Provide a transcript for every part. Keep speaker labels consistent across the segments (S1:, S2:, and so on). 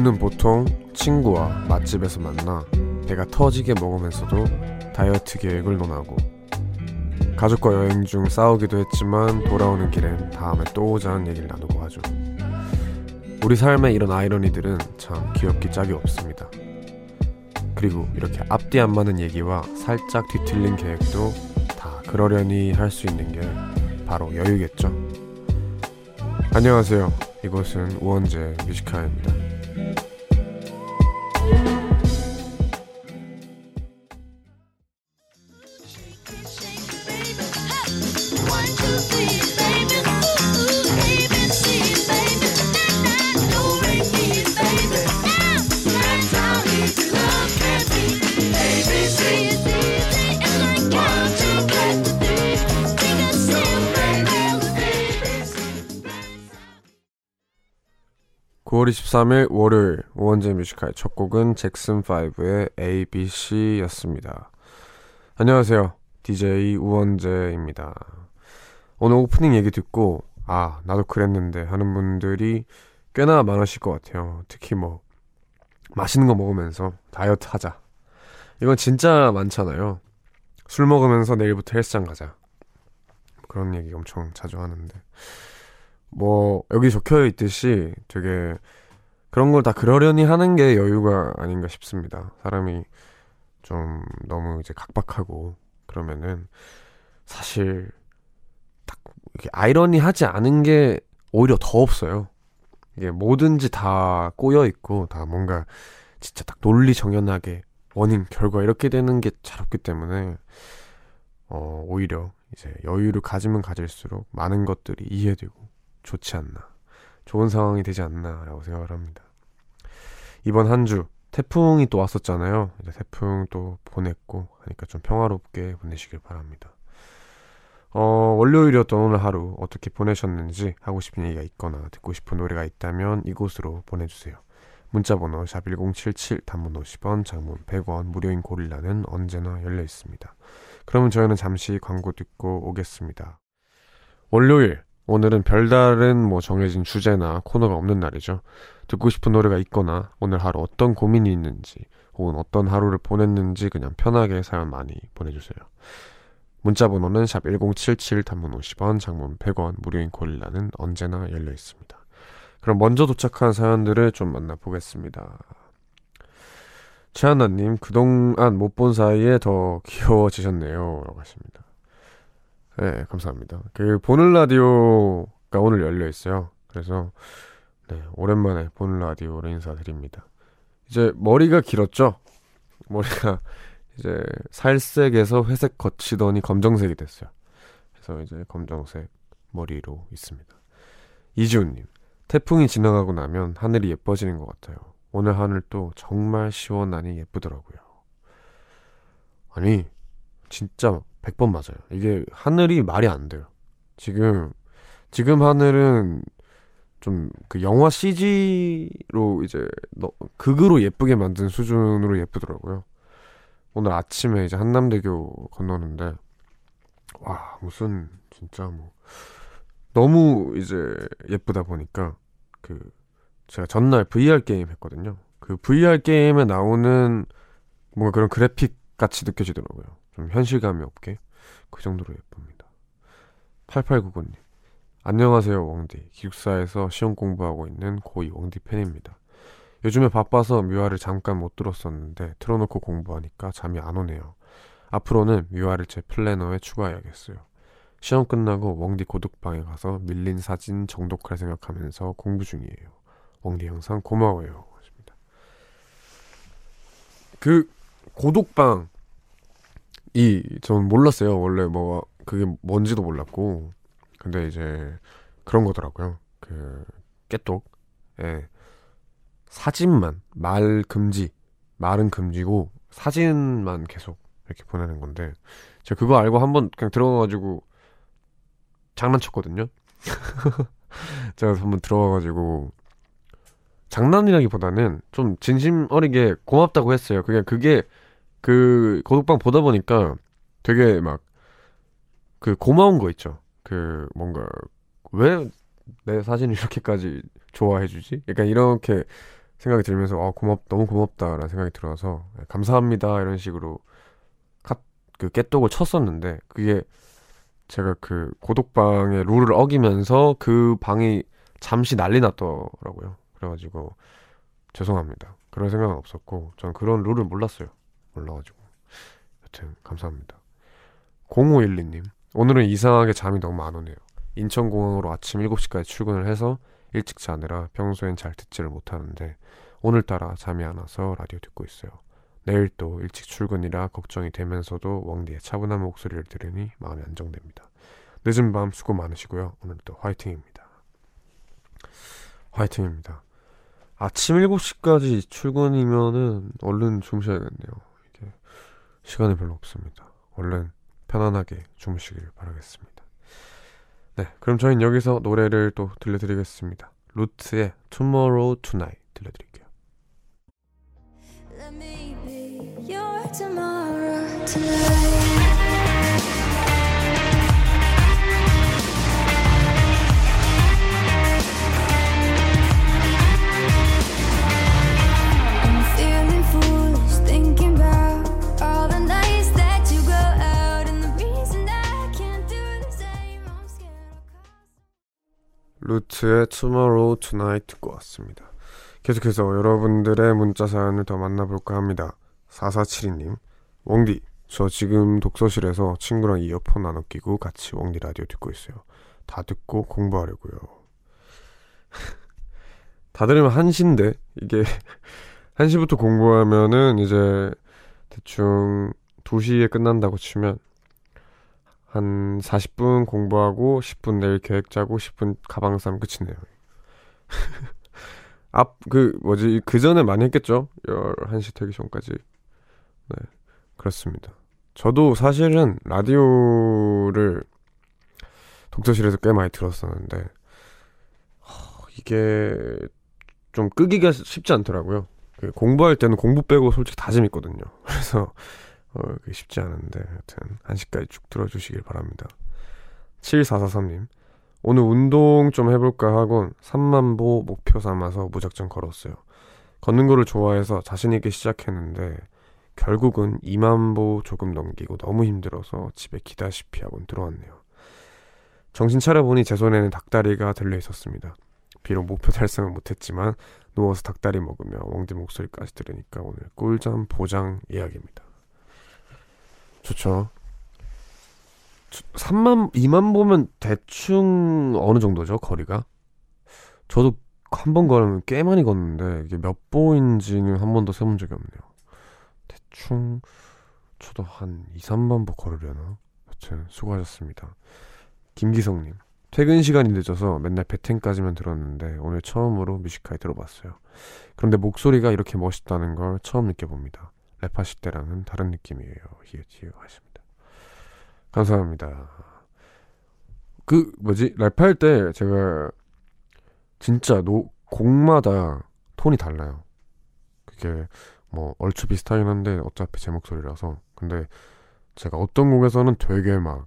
S1: 우리는 보통 친구와 맛집에서 만나 배가 터지게 먹으면서도 다이어트 계획을 논하고 가족과 여행 중 싸우기도 했지만 돌아오는 길엔 다음에 또 오자는 얘기를 나누고 하죠. 우리 삶의 이런 아이러니들은 참 귀엽기 짝이 없습니다. 그리고 이렇게 앞뒤 안 맞는 얘기와 살짝 뒤틀린 계획도 다 그러려니 할 수 있는 게 바로 여유겠죠. 안녕하세요. 이곳은 우원재 뮤지카입니다. 9월 23일 월요일 우원재 뮤지컬 첫 곡은 잭슨5의 ABC였습니다. 안녕하세요. DJ 우원재입니다. 오늘 오프닝 얘기 듣고 아 나도 그랬는데 하는 분들이 꽤나 많으실 것 같아요. 특히 뭐 맛있는 거 먹으면서 다이어트 하자. 이건 진짜 많잖아요. 술 먹으면서 내일부터 헬스장 가자. 그런 얘기 엄청 자주 하는데 뭐 여기 적혀 있듯이 되게 그런 걸 다 그러려니 하는 게 여유가 아닌가 싶습니다. 사람이 좀 너무 이제 각박하고 그러면은 사실 딱 이렇게 아이러니하지 않은 게 오히려 더 없어요. 이게 뭐든지 다 꼬여 있고 다 뭔가 진짜 딱 논리 정연하게 원인 결과 이렇게 되는 게 잘 없기 때문에 어 오히려 이제 여유를 가지면 가질수록 많은 것들이 이해되고 좋지 않나. 좋은 상황이 되지 않나라고 생각을 합니다. 이번 한 주 태풍이 또 왔었잖아요. 이제 태풍 또 보냈고 하니까 좀 평화롭게 보내시길 바랍니다. 어, 월요일이었던 오늘 하루 어떻게 보내셨는지 하고 싶은 얘기가 있거나 듣고 싶은 노래가 있다면 이곳으로 보내주세요. 문자번호 샵1077 단문 50원 장문 100원 무료인 고릴라는 언제나 열려 있습니다. 그러면 저희는 잠시 광고 듣고 오겠습니다. 월요일 오늘은 별다른 뭐 정해진 주제나 코너가 없는 날이죠. 듣고 싶은 노래가 있거나 오늘 하루 어떤 고민이 있는지 혹은 어떤 하루를 보냈는지 그냥 편하게 사연 많이 보내주세요. 문자 번호는 샵 1077 단문 50원 장문 100원 무료인 고릴라는 언제나 열려 있습니다. 그럼 먼저 도착한 사연들을 좀 만나보겠습니다. 최하나님 그동안 못 본 사이에 더 귀여워지셨네요 라고 하십니다. 네, 감사합니다. 그 보는 라디오가 오늘 열려 있어요. 그래서 네, 오랜만에 보는 라디오로 인사드립니다. 이제 머리가 길었죠? 머리가 이제 살색에서 회색 거치더니 검정색이 됐어요. 그래서 이제 검정색 머리로 있습니다. 이지훈님, 태풍이 지나가고 나면 하늘이 예뻐지는 것 같아요. 오늘 하늘도 정말 시원하니 예쁘더라고요. 아니, 진짜 100번 맞아요. 이게 하늘이 말이 안 돼요. 지금 지금 하늘은 좀 그 영화 CG로 이제 너, 극으로 예쁘게 만든 수준으로 예쁘더라고요. 오늘 아침에 이제 한남대교 건너는데 와 무슨 진짜 뭐 너무 이제 예쁘다 보니까 그 제가 전날 VR 게임 했거든요. 그 VR 게임에 나오는 뭔가 그런 그래픽 같이 느껴지더라고요. 좀 현실감이 없게 그 정도로 예쁩니다. 8899님 안녕하세요 웡디 기숙사에서 시험 공부하고 있는 고2 웡디 팬입니다. 요즘에 바빠서 뮤아를 잠깐 못 들었었는데 틀어놓고 공부하니까 잠이 안 오네요. 앞으로는 뮤아를 제 플래너에 추가해야겠어요. 시험 끝나고 웡디 고독방에 가서 밀린 사진 정독할 생각하면서 공부 중이에요. 웡디 항상 고마워요. 그 고독방 이 전 몰랐어요. 원래 뭐 그게 뭔지도 몰랐고 근데 이제 그런 거더라고요. 그 깨똑 예. 사진만 말 금지 말은 금지고 사진만 계속 이렇게 보내는 건데 제가 그거 알고 한번 그냥 들어가가지고 장난쳤거든요. 제가 한번 들어가가지고 장난이라기보다는 좀 진심 어리게 고맙다고 했어요. 그냥 그게 그 고독방 보다 보니까 되게 막 그 고마운 거 있죠. 그 뭔가 왜 내 사진을 이렇게까지 좋아해주지? 약간 이렇게 생각이 들면서 어 고맙 너무 고맙다라는 생각이 들어서 네, 감사합니다 이런 식으로 카, 그 깨똑을 쳤었는데 그게 제가 그 고독방의 룰을 어기면서 그 방이 잠시 난리 났더라고요. 그래가지고 죄송합니다. 그런 생각은 없었고 전 그런 룰을 몰랐어요. 몰라가지고 여튼 감사합니다. 0512님 오늘은 이상하게 잠이 너무 안 오네요. 인천공항으로 아침 7시까지 출근을 해서 일찍 자느라 평소엔 잘 듣지를 못하는데 오늘따라 잠이 안 와서 라디오 듣고 있어요. 내일 또 일찍 출근이라 걱정이 되면서도 웡디의 차분한 목소리를 들으니 마음이 안정됩니다. 늦은 밤 수고 많으시고요. 오늘도 화이팅입니다. 화이팅입니다. 아침 7시까지 출근이면은 얼른 주무셔야겠네요. 시간이 별로 없습니다. 얼른 편안하게 주무시길 바라겠습니다. 네, 그럼 저희는 여기서 노래를 또 들려드리겠습니다. 루트의 Tomorrow Tonight 들려드릴게요. Tomorrow tonight. 루트의 Tomorrow 듣고 왔습니다. 계속해서 여러분들의 문자 사연을 더 만나볼까 합니다. 4472님, 웡디, 저 지금 독서실에서 친구랑 이어폰 나눠 끼고 같이 웡디 라디오 듣고 있어요. 다 듣고 공부하려고요. 다 들으면 한시인데, 이게, 한시부터 공부하면은 이제 대충 2시에 끝난다고 치면 한 40분 공부하고 10분 내일 계획 짜고 10분 가방 싸면 끝이네요. 앞, 그, 뭐지, 그 전에 많이 했겠죠? 11시 되기 전까지. 네, 그렇습니다. 저도 사실은 라디오를 독서실에서 꽤 많이 들었었는데, 어, 이게 좀 끄기가 쉽지 않더라고요. 그 공부할 때는 공부 빼고 솔직히 다 재밌거든요. 그래서 어, 그게 쉽지 않은데 하여튼 1시까지 쭉 들어주시길 바랍니다. 7443님 오늘 운동 좀 해볼까 하곤 3만보 목표 삼아서 무작정 걸었어요. 걷는 거를 좋아해서 자신있게 시작했는데 결국은 2만보 조금 넘기고 너무 힘들어서 집에 기다시피 하곤 들어왔네요. 정신 차려보니 제 손에는 닭다리가 들려 있었습니다. 비록 목표 달성은 못했지만 누워서 닭다리 먹으며 웡디 목소리까지 들으니까 오늘 꿀잠 보장 이야기입니다. 좋죠. 3만, 2만 보면 대충 어느 정도죠, 거리가? 저도 한 번 걸으면 꽤 많이 걷는데, 이게 몇 보인지는 한 번도 세본 적이 없네요. 대충, 저도 한 2, 3만 보 걸으려나? 여튼, 수고하셨습니다. 김기성님, 퇴근 시간이 늦어서 맨날 배텐까지만 들었는데, 오늘 처음으로 뮤지컬 들어봤어요. 그런데 목소리가 이렇게 멋있다는 걸 처음 느껴봅니다. 랩하실 때랑은 다른 느낌이에요. 히읗히읗 하십니다. 감사합니다. 그 뭐지 랩할 때 제가 진짜 노 곡마다 톤이 달라요. 그게 뭐 얼추 비슷하긴 한데 어차피 제 목소리라서 근데 제가 어떤 곡에서는 되게 막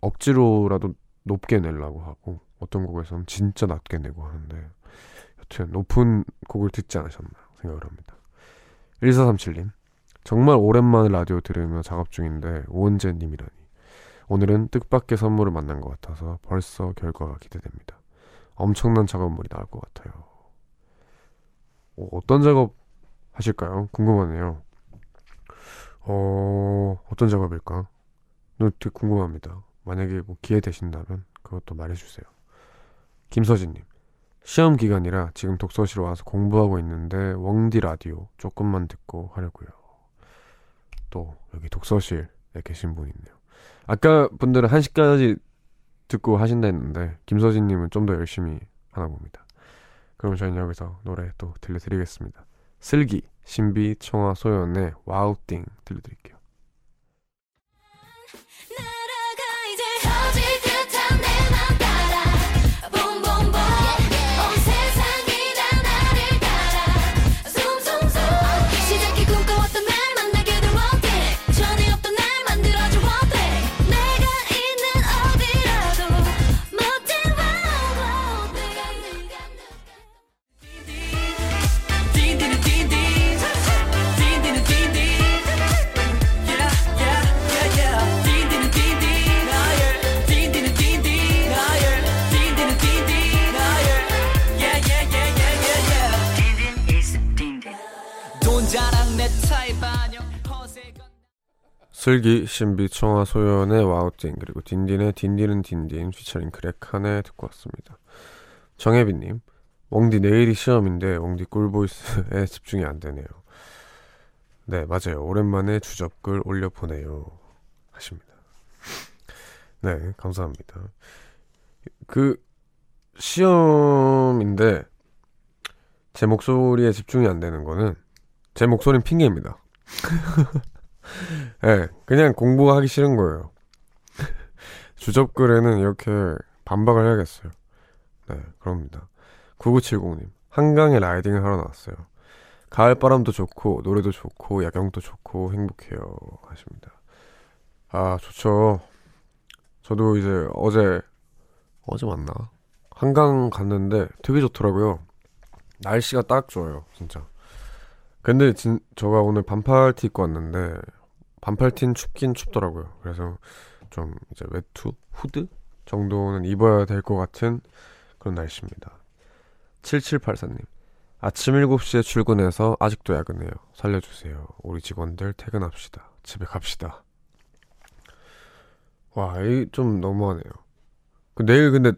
S1: 억지로라도 높게 내려고 하고 어떤 곡에서는 진짜 낮게 내고 하는데 여튼 높은 곡을 듣지 않으셨나 생각을 합니다. 1437님. 정말 오랜만에 라디오 들으며 작업 중인데 오은재님이라니. 오늘은 뜻밖의 선물을 만난 것 같아서 벌써 결과가 기대됩니다. 엄청난 작업물이 나올 것 같아요. 어, 어떤 작업 하실까요? 궁금하네요. 어, 어떤 작업일까? 되게 궁금합니다. 만약에 뭐 기회 되신다면 그것도 말해주세요. 김서진님. 시험 기간이라 지금 독서실 와서 공부하고 있는데 웡디 라디오 조금만 듣고 하려고요. 또 여기 독서실에 계신 분 있네요. 아까 분들은 1시까지 듣고 하신다 했는데 김서진님은 좀 더 열심히 하나 봅니다. 그럼 저희는 여기서 노래 또 들려드리겠습니다. 슬기, 신비, 청아, 소연의 와우띵 들려드릴게요. 슬기, 신비, 청아, 소연의 와우띵 그리고 딘딘의 딘딘은 딘딘 피처링 그렉한에 듣고 왔습니다. 정혜빈님 웡디 내일이 시험인데 웡디 꿀보이스에 집중이 안 되네요. 네 맞아요. 오랜만에 주접글 올려보내요 하십니다. 네 감사합니다. 그 시험인데 제 목소리에 집중이 안 되는 거는 제 목소리는 핑계입니다. 예, 네, 그냥 공부하기 싫은 거예요. 주접글에는 이렇게 반박을 해야겠어요. 네, 그럽니다. 9970님, 한강에 라이딩을 하러 나왔어요. 가을 바람도 좋고, 노래도 좋고, 야경도 좋고, 행복해요. 하십니다. 아, 좋죠. 저도 이제 어제, 어제 맞나? 한강 갔는데 되게 좋더라고요. 날씨가 딱 좋아요, 진짜. 근데 진, 저가 오늘 반팔 티 입고 왔는데 반팔티는 춥긴 춥더라고요. 그래서 좀 이제 외투, 후드 정도는 입어야 될 것 같은 그런 날씨입니다. 7784님. 아침 7시에 출근해서 아직도 야근해요. 살려주세요. 우리 직원들 퇴근합시다. 집에 갑시다. 와, 이좀 너무하네요. 그 내일 근데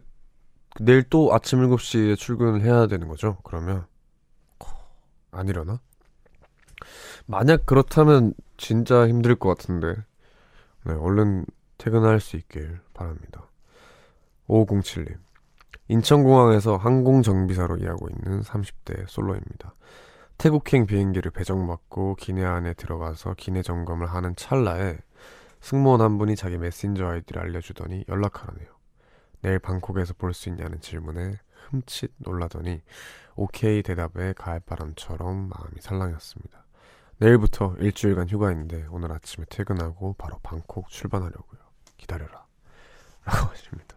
S1: 내일 또 아침 7시에 출근을 해야 되는 거죠? 그러면 안 일어나? 만약 그렇다면 진짜 힘들 것 같은데 네, 얼른 퇴근할 수 있길 바랍니다. 5507님 인천공항에서 항공정비사로 일하고 있는 30대 솔로입니다. 태국행 비행기를 배정받고 기내 안에 들어가서 기내 점검을 하는 찰나에 승무원 한 분이 자기 메신저 아이디를 알려주더니 연락하라네요. 내일 방콕에서 볼 수 있냐는 질문에 흠칫 놀라더니 오케이 대답에 가을바람처럼 마음이 살랑했습니다. 내일부터 일주일간 휴가인데 오늘 아침에 퇴근하고 바로 방콕 출발하려고요. 기다려라. 라고 하십니다.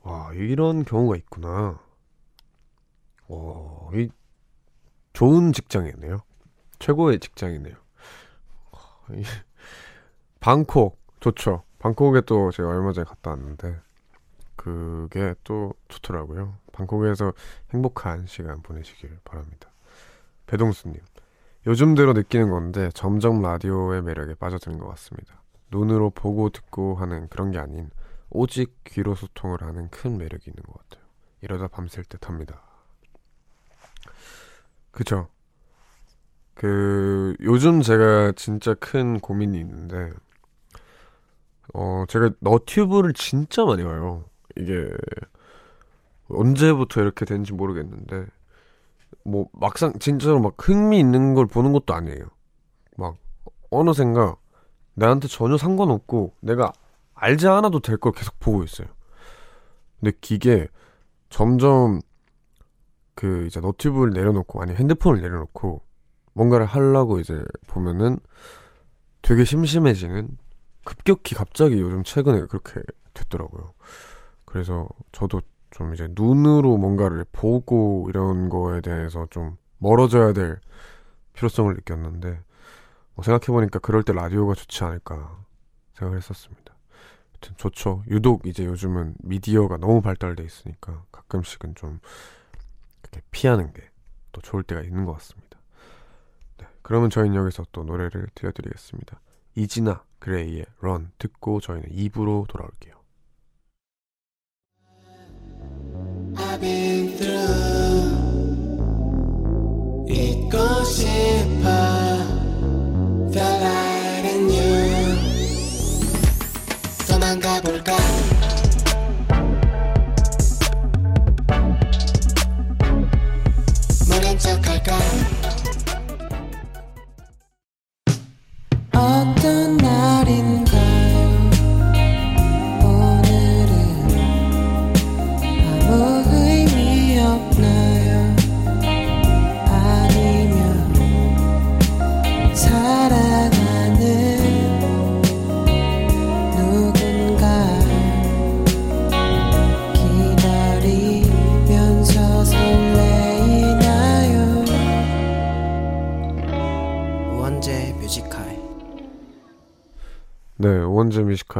S1: 와, 이런 경우가 있구나. 와, 이 좋은 직장이네요. 최고의 직장이네요. 방콕 좋죠. 방콕에 또 제가 얼마 전에 갔다 왔는데 그게 또 좋더라고요. 방콕에서 행복한 시간 보내시길 바랍니다. 배동수님, 요즘대로 느끼는 건데 점점 라디오의 매력에 빠져드는 것 같습니다. 눈으로 보고 듣고 하는 그런 게 아닌 오직 귀로 소통을 하는 큰 매력이 있는 것 같아요. 이러다 밤샐 듯 합니다. 그쵸? 그, 요즘 제가 진짜 큰 고민이 있는데, 어, 제가 너튜브를 진짜 많이 봐요. 이게, 언제부터 이렇게 된지 모르겠는데, 뭐, 막상, 진짜로 막 흥미 있는 걸 보는 것도 아니에요. 막, 어느샌가, 나한테 전혀 상관없고, 내가 알지 않아도 될 걸 계속 보고 있어요. 근데 기계 점점 그 이제 너튜브를 내려놓고 아니 핸드폰을 내려놓고 뭔가를 하려고 이제 보면은 되게 심심해지는 급격히 갑자기 요즘 최근에 그렇게 됐더라고요. 그래서 저도 좀 이제 눈으로 뭔가를 보고 이런 거에 대해서 좀 멀어져야 될 필요성을 느꼈는데 뭐 생각해보니까 그럴 때 라디오가 좋지 않을까 생각을 했었습니다. 좋죠. 유독 이제 요즘은 미디어가 너무 발달돼 있으니까 가끔씩은 좀 이렇게 피하는 게 또 좋을 때가 있는 것 같습니다. 네, 그러면 저희는 여기서 또 노래를 들려드리겠습니다. 이지나 그레이의 런 듣고 저희는 2부로 돌아올게요. I've been through 잊고 싶어 오원재 뮤지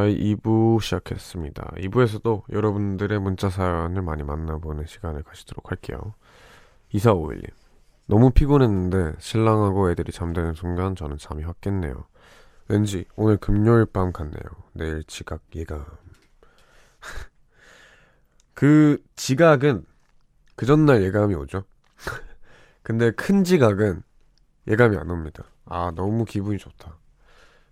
S1: 카의 2부 시작했습니다. 2부에서도 여러분들의 문자 사연을 많이 만나보는 시간을 가지도록 할게요. 2451님. 너무 피곤했는데 신랑하고 애들이 잠드는 순간 저는 잠이 확 깼네요. 왠지 오늘 금요일 밤 같네요. 내일 지각 예감. 그 지각은 그 전날 예감이 오죠. 근데 큰 지각은 예감이 안 옵니다. 아, 너무 기분이 좋다.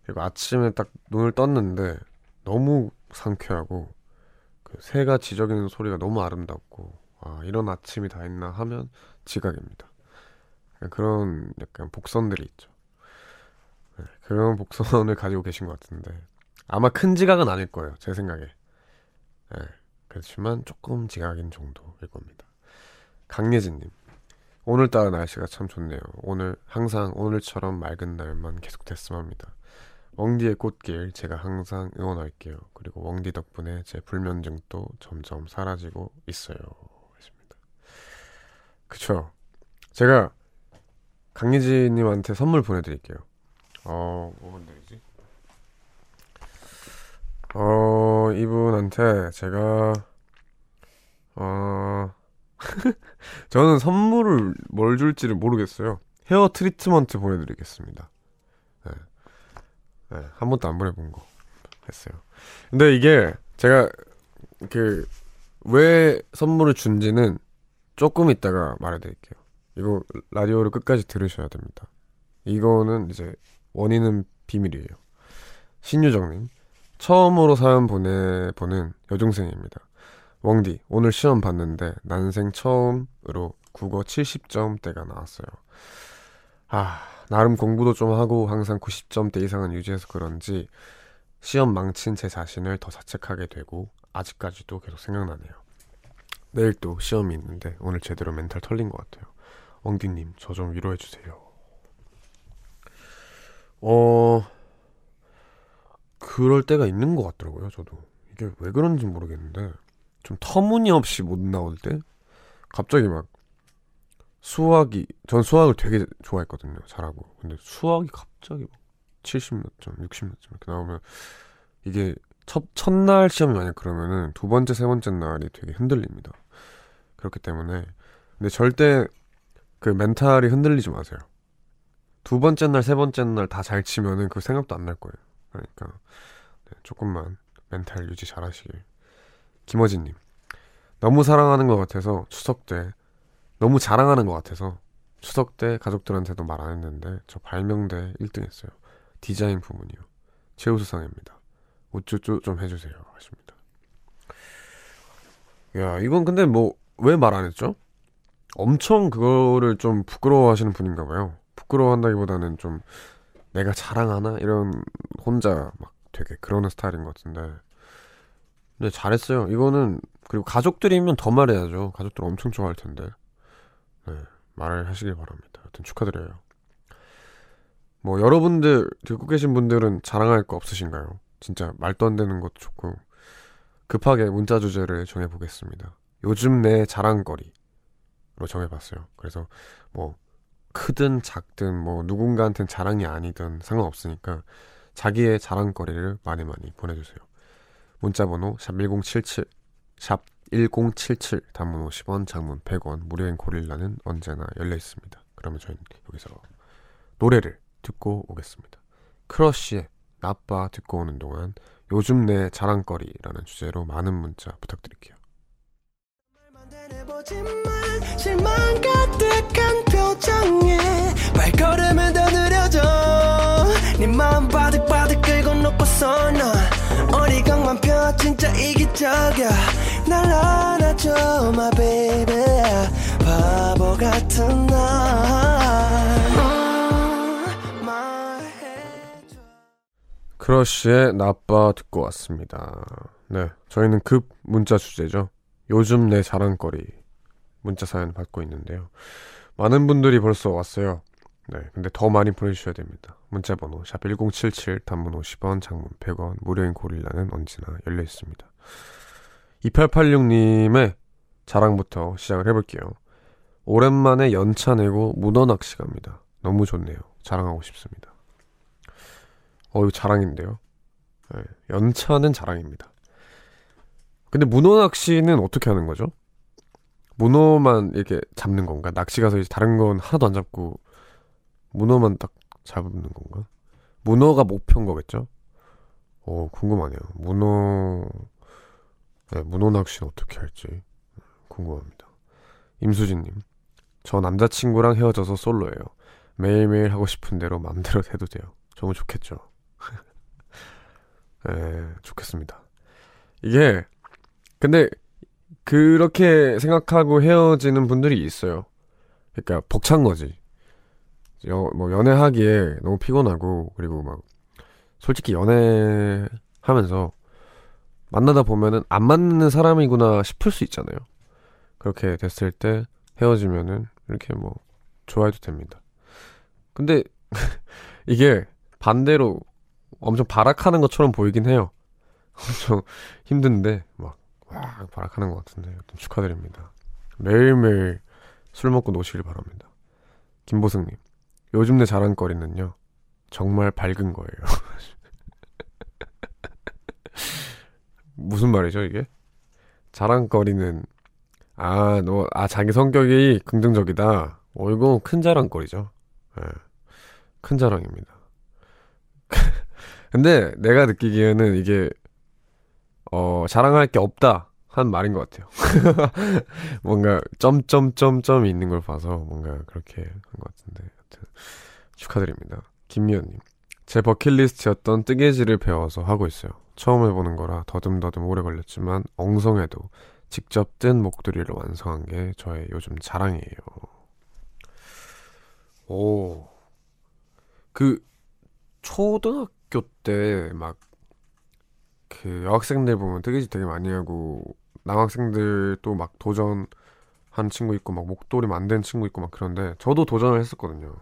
S1: 그리고 아침에 딱 눈을 떴는데 너무 상쾌하고 그 새가 지저귀는 소리가 너무 아름답고 아, 이런 아침이 다 있나 하면 지각입니다. 그런 약간 복선들이 있죠. 네, 그런 복선을 가지고 계신 것 같은데 아마 큰 지각은 아닐 거예요. 제 생각에. 네, 그렇지만 조금 지각인 정도일 겁니다. 강예진님. 오늘따라 날씨가 참 좋네요. 오늘 항상 오늘처럼 맑은 날만 계속됐으면 합니다. 웡디의 꽃길 제가 항상 응원할게요. 그리고 웡디 덕분에 제 불면증도 점점 사라지고 있어요. 했습니다. 그쵸. 제가 강예진님한테 선물 보내드릴게요. 어, 뭐면 되지? 어, 이분한테 제가, 어, 저는 선물을 뭘 줄지를 모르겠어요. 헤어 트리트먼트 보내드리겠습니다. 네. 네, 한 번도 안 보내본 거 했어요. 근데 이게 제가 그 왜 선물을 준지는 조금 있다가 말해드릴게요. 이거 라디오를 끝까지 들으셔야 됩니다. 이거는 이제 원인은 비밀이에요. 신유정님 처음으로 사연 보내보는 여중생입니다. 웡디 오늘 시험 봤는데 난생 처음으로 국어 70점대가 나왔어요. 아 나름 공부도 좀 하고 항상 90점대 이상은 유지해서 그런지 시험 망친 제 자신을 더 자책하게 되고 아직까지도 계속 생각나네요. 내일 또 시험이 있는데 오늘 제대로 멘탈 털린 것 같아요. 엉디님, 저 좀 위로해 주세요. 어, 그럴 때가 있는 것 같더라고요, 저도. 이게 왜 그런지 모르겠는데, 좀 터무니없이 못 나올 때, 갑자기 막, 수학이, 전 수학을 되게 좋아했거든요, 잘하고. 근데 수학이 갑자기 막 70몇 점, 60몇 점 이렇게 나오면, 이게 첫, 첫날 시험이 만약 그러면은 두 번째, 세 번째 날이 되게 흔들립니다. 그렇기 때문에. 근데 절대 그 멘탈이 흔들리지 마세요. 두 번째 날, 세 번째 날 다 잘 치면은 그 생각도 안 날 거예요. 그러니까 네, 조금만 멘탈 유지 잘 하시길. 김어진님. 너무 사랑하는 것 같아서 추석 때 너무 자랑하는 것 같아서 추석 때 가족들한테도 말 안 했는데 저 발명대 1등 했어요. 디자인 부문이요. 최우수상입니다. 우쭈쭈 좀 해주세요. 하십니다. 야, 이건 근데 뭐, 왜 말 안 했죠? 엄청 그거를 좀 부끄러워하시는 분인가 봐요. 부끄러워한다기보다는 좀 내가 자랑하나? 이런 혼자 막 되게 그러는 스타일인 것 같은데. 근데 잘했어요. 이거는, 그리고 가족들이면 더 말해야죠. 가족들 엄청 좋아할 텐데. 네, 말을 하시길 바랍니다. 하여튼 축하드려요. 뭐, 여러분들, 듣고 계신 분들은 자랑할 거 없으신가요? 진짜 말도 안 되는 것도 좋고 급하게 문자 주제를 정해보겠습니다. 요즘 내 자랑거리로 정해봤어요. 그래서 뭐 크든 작든 뭐 누군가한테는 자랑이 아니든 상관없으니까 자기의 자랑거리를 많이 많이 보내주세요. 문자번호 샵 1077 샵 1077 단문 50원 장문 100원 무료인 고릴라는 언제나 열려 있습니다. 그러면 저희는 여기서 노래를 듣고 오겠습니다. 크러쉬의 나빠 듣고 오는 동안 요즘 내 자랑거리라는 주제로 많은 문자 부탁드릴게요. 어리광만 펴 진짜 이기적이야 날 안아줘 my baby 바보 같은 날 크러쉬의 나빠 듣고 왔습니다. 네, 저희는 급 문자 주제죠. 요즘 내 자랑거리 문자 사연 받고 있는데요. 많은 분들이 벌써 왔어요. 네, 근데 더 많이 보내주셔야 됩니다. 문자 번호 샵1077 단문 50원 장문 100원 무료인 고릴라는 언제나 열려 있습니다. 2886님의 자랑부터 시작을 해볼게요. 오랜만에 연차 내고 문어 낚시 갑니다. 너무 좋네요. 자랑하고 싶습니다. 어, 이거 자랑인데요. 네, 연차는 자랑입니다. 근데 문어 낚시는 어떻게 하는 거죠? 문어만 이렇게 잡는 건가? 낚시 가서 이제 다른 건 하나도 안 잡고 문어만 딱 잡는 건가? 문어가 목표인 거겠죠? 어, 궁금하네요. 문어, 네, 문어 낚시는 어떻게 할지 궁금합니다. 임수진님, 저 남자친구랑 헤어져서 솔로예요. 매일매일 하고 싶은 대로 마음대로 해도 돼요. 정말 좋겠죠? 네, 좋겠습니다. 이게, 근데, 그렇게 생각하고 헤어지는 분들이 있어요. 그러니까, 벅찬 거지. 여, 뭐, 연애하기에 너무 피곤하고, 그리고 막, 솔직히 연애하면서, 만나다 보면은 안 맞는 사람이구나 싶을 수 있잖아요. 그렇게 됐을 때 헤어지면은 이렇게 뭐 좋아해도 됩니다. 근데 이게 반대로 엄청 발악하는 것처럼 보이긴 해요. 엄청 힘든데 막 와, 발악하는 것 같은데 축하드립니다. 매일매일 술 먹고 노시길 바랍니다. 김보승님, 요즘 내 자랑거리는요, 정말 밝은 거예요. 무슨 말이죠, 이게? 자랑거리는 아, 너, 아, 자기 성격이 긍정적이다. 어, 이거 큰 자랑거리죠. 예. 네. 큰 자랑입니다. 근데 내가 느끼기에는 이게, 어, 자랑할 게 없다. 한 말인 것 같아요. 뭔가, 점점점점이 있는 걸 봐서 뭔가 그렇게 한 것 같은데. 축하드립니다. 김미연님. 제 버킷리스트였던 뜨개질을 배워서 하고 있어요. 처음 해보는 거라 더듬더듬 오래 걸렸지만 엉성해도 직접 뜬 목도리를 완성한 게 저의 요즘 자랑이에요. 오. 그, 초등학교 때 막, 그 여학생들 보면 뜨개질 되게 많이 하고, 남학생들 또막 도전 한 친구 있고, 막 목도리 만든 친구 있고 막 그런데, 저도 도전을 했었거든요.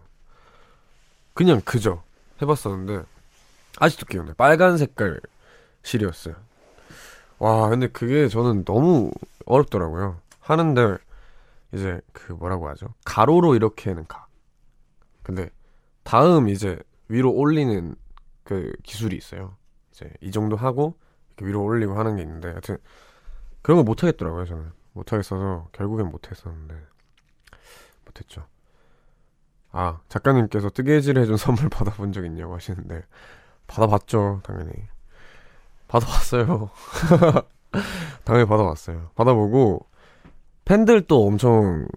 S1: 그냥 그저 해봤었는데, 아직도 기억나요. 빨간 색깔 실이었어요. 와, 근데 그게 저는 너무 어렵더라고요. 하는데, 이제 그 뭐라고 하죠? 가로로 이렇게는 가. 근데 다음 이제 위로 올리는 그 기술이 있어요. 이제 이 정도 하고 이렇게 위로 올리고 하는 게 있는데 하여튼 그런 거 못 하겠더라고요, 저는. 못 하겠어서 결국엔 못 했었는데 못 했죠. 아, 작가님께서 뜨개질 해준 선물 받아본 적 있냐고 하시는데 받아봤죠, 당연히. 받아봤어요. 당연히 받아봤어요. 받아보고 팬들도 엄청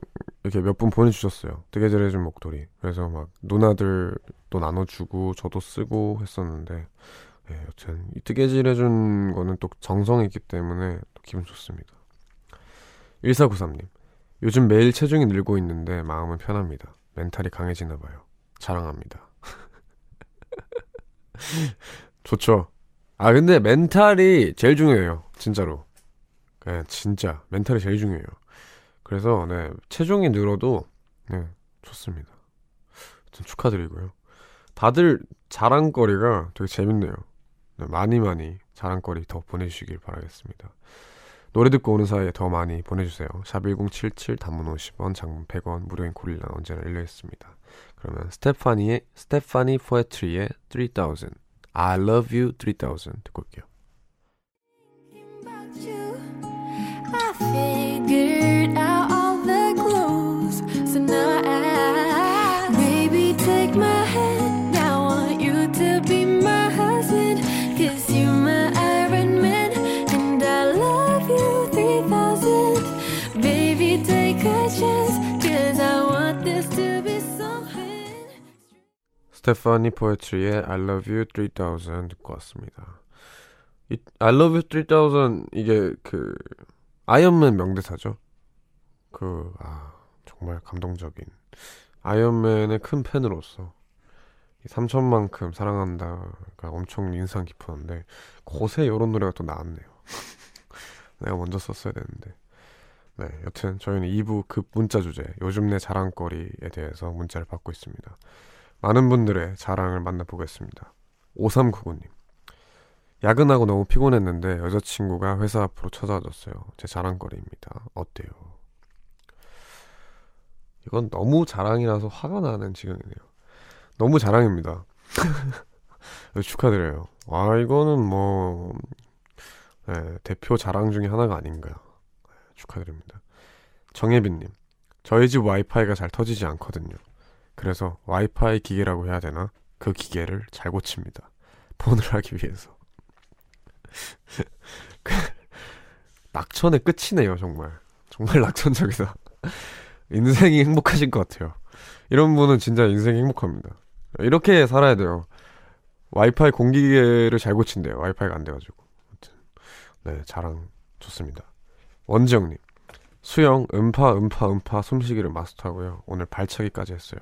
S1: 이렇게 몇 분 보내주셨어요. 뜨개질 해준 목도리. 그래서 막 누나들도 나눠주고 저도 쓰고 했었는데 예, 여튼 이 뜨개질 해준 거는 또 정성이 있기 때문에 또 기분 좋습니다. 1493님 요즘 매일 체중이 늘고 있는데 마음은 편합니다. 멘탈이 강해지나 봐요. 자랑합니다. 좋죠. 아 근데 멘탈이 제일 중요해요. 진짜로. 네, 진짜 멘탈이 제일 중요해요. 그래서 네 체중이 늘어도 네 좋습니다. 좀 축하드리고요. 다들 자랑거리가 되게 재밌네요. 네, 많이 많이 자랑거리 더 보내주시길 바라겠습니다. 노래 듣고 오는 사이에 더 많이 보내주세요. 샵 1077 단문 50원, 장문 100원, 무료인 고릴라 언제나 열려있습니다. 그러면 스테파니의 스테파니 포에트리의 3000 I love you 3000 듣고 올게요. 스테파니 포에트리의 I Love You 3000 듣고 왔습니다. 이 I Love You 3000 이게 그 아이언맨 명대사죠. 그 아, 정말 감동적인 아이언맨의 큰 팬으로서 3천만큼 사랑한다가 엄청 인상 깊었는데 곳에 이런 노래가 또 나왔네요. 내가 먼저 썼어야 되는데. 네, 여튼 저희는 2부 급 문자 주제 요즘 내 자랑거리에 대해서 문자를 받고 있습니다. 많은 분들의 자랑을 만나보겠습니다. 5399님. 야근하고 너무 피곤했는데 여자친구가 회사 앞으로 찾아와줬어요. 제 자랑거리입니다. 어때요? 이건 너무 자랑이라서 화가 나는 지경이네요. 너무 자랑입니다. 축하드려요. 아, 이거는 뭐, 네, 대표 자랑 중에 하나가 아닌가. 네, 축하드립니다. 정혜빈님, 저희 집 와이파이가 잘 터지지 않거든요. 그래서 와이파이 기계라고 해야 되나? 그 기계를 잘 고칩니다. 폰을 하기 위해서. 낙천의 끝이네요, 정말. 정말 낙천적이다. 인생이 행복하신 것 같아요. 이런 분은 진짜 인생이 행복합니다. 이렇게 살아야 돼요. 와이파이 공기계를 잘 고친대요. 와이파이가 안 돼가지고. 네, 자랑 좋습니다. 원지영님. 수영, 음파, 음파, 음파, 숨쉬기를 마스터하고요. 오늘 발차기까지 했어요.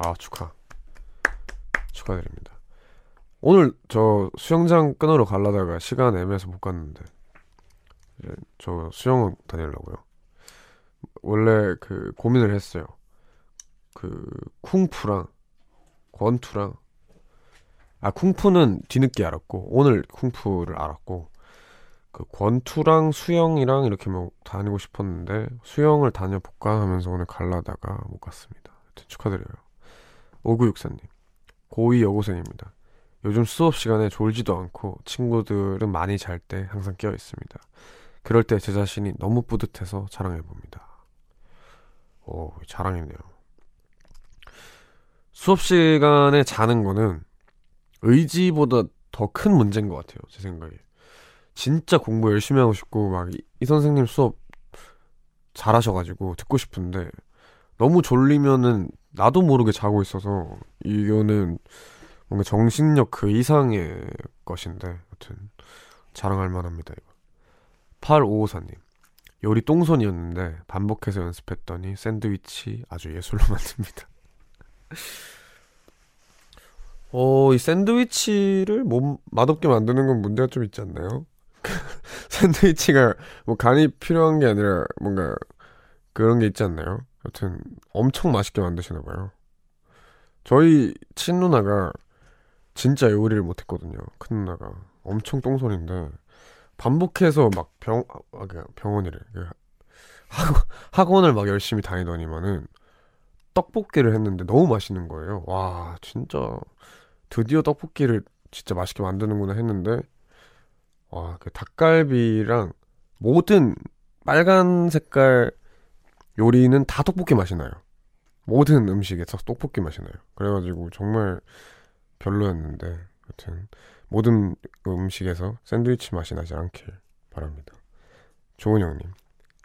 S1: 아, 축하. 축하드립니다. 오늘 저 수영장 끊으러 가려다가 시간 애매해서 못 갔는데. 저 수영은 다니려고요. 원래 그 고민을 했어요. 그 쿵푸랑 권투랑 아 쿵푸는 뒤늦게 알았고 오늘 쿵푸를 알았고 그 권투랑 수영이랑 이렇게 뭐 다니고 싶었는데 수영을 다녀볼까 하면서 오늘 갈라다가 못 갔습니다. 축하드려요. 5964님 고2 여고생입니다. 요즘 수업 시간에 졸지도 않고 친구들은 많이 잘 때 항상 깨어 있습니다. 그럴 때 제 자신이 너무 뿌듯해서 자랑해 봅니다. 오, 자랑이네요. 수업 시간에 자는 거는 의지보다 더 큰 문제인 것 같아요. 제 생각에. 진짜 공부 열심히 하고 싶고, 막, 이, 이 선생님 수업 잘하셔가지고 듣고 싶은데, 너무 졸리면은 나도 모르게 자고 있어서, 이거는 뭔가 정신력 그 이상의 것인데, 아무튼, 자랑할 만합니다, 이거. 8554님. 요리 똥손이었는데 반복해서 연습했더니 샌드위치 아주 예술로 만듭니다. 어, 이 샌드위치를 몸 맛없게 만드는 건 문제가 좀 있지 않나요? 샌드위치가 뭐 간이 필요한 게 아니라 뭔가 그런 게 있지 않나요? 여튼 엄청 맛있게 만드시나 봐요. 저희 친누나가 진짜 요리를 못했거든요. 큰 누나가 엄청 똥손인데 반복해서 막 병, 아, 병원이래. 그 학원, 학원을 막 열심히 다니더니만은 떡볶이를 했는데 너무 맛있는 거예요. 와, 진짜 드디어 떡볶이를 진짜 맛있게 만드는구나 했는데 와, 그 닭갈비랑 모든 빨간 색깔 요리는 다 떡볶이 맛이 나요. 모든 음식에서 떡볶이 맛이 나요. 그래가지고 정말 별로였는데, 여튼 모든 음식에서 샌드위치 맛이 나지 않길 바랍니다. 조은영님,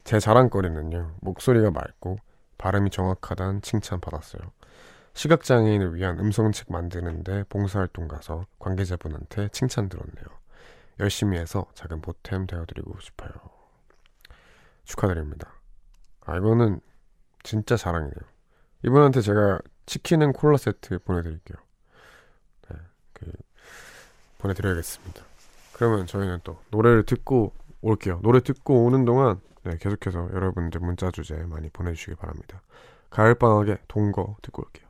S1: 제 자랑거리는요, 목소리가 맑고 발음이 정확하다는 칭찬 받았어요. 시각장애인을 위한 음성책 만드는데 봉사활동 가서 관계자분한테 칭찬 들었네요. 열심히 해서 작은 보탬 되어드리고 싶어요. 축하드립니다. 아, 이거는 진짜 자랑이네요. 이분한테 제가 치킨은 콜라 세트 보내드릴게요. 네, 그 보내드려야겠습니다. 그러면 저희는 또 노래를 듣고 올게요. 노래 듣고 오는 동안 네, 계속해서 여러분들 문자 주제 많이 보내주시기 바랍니다. 가을방학에 동거 듣고 올게요.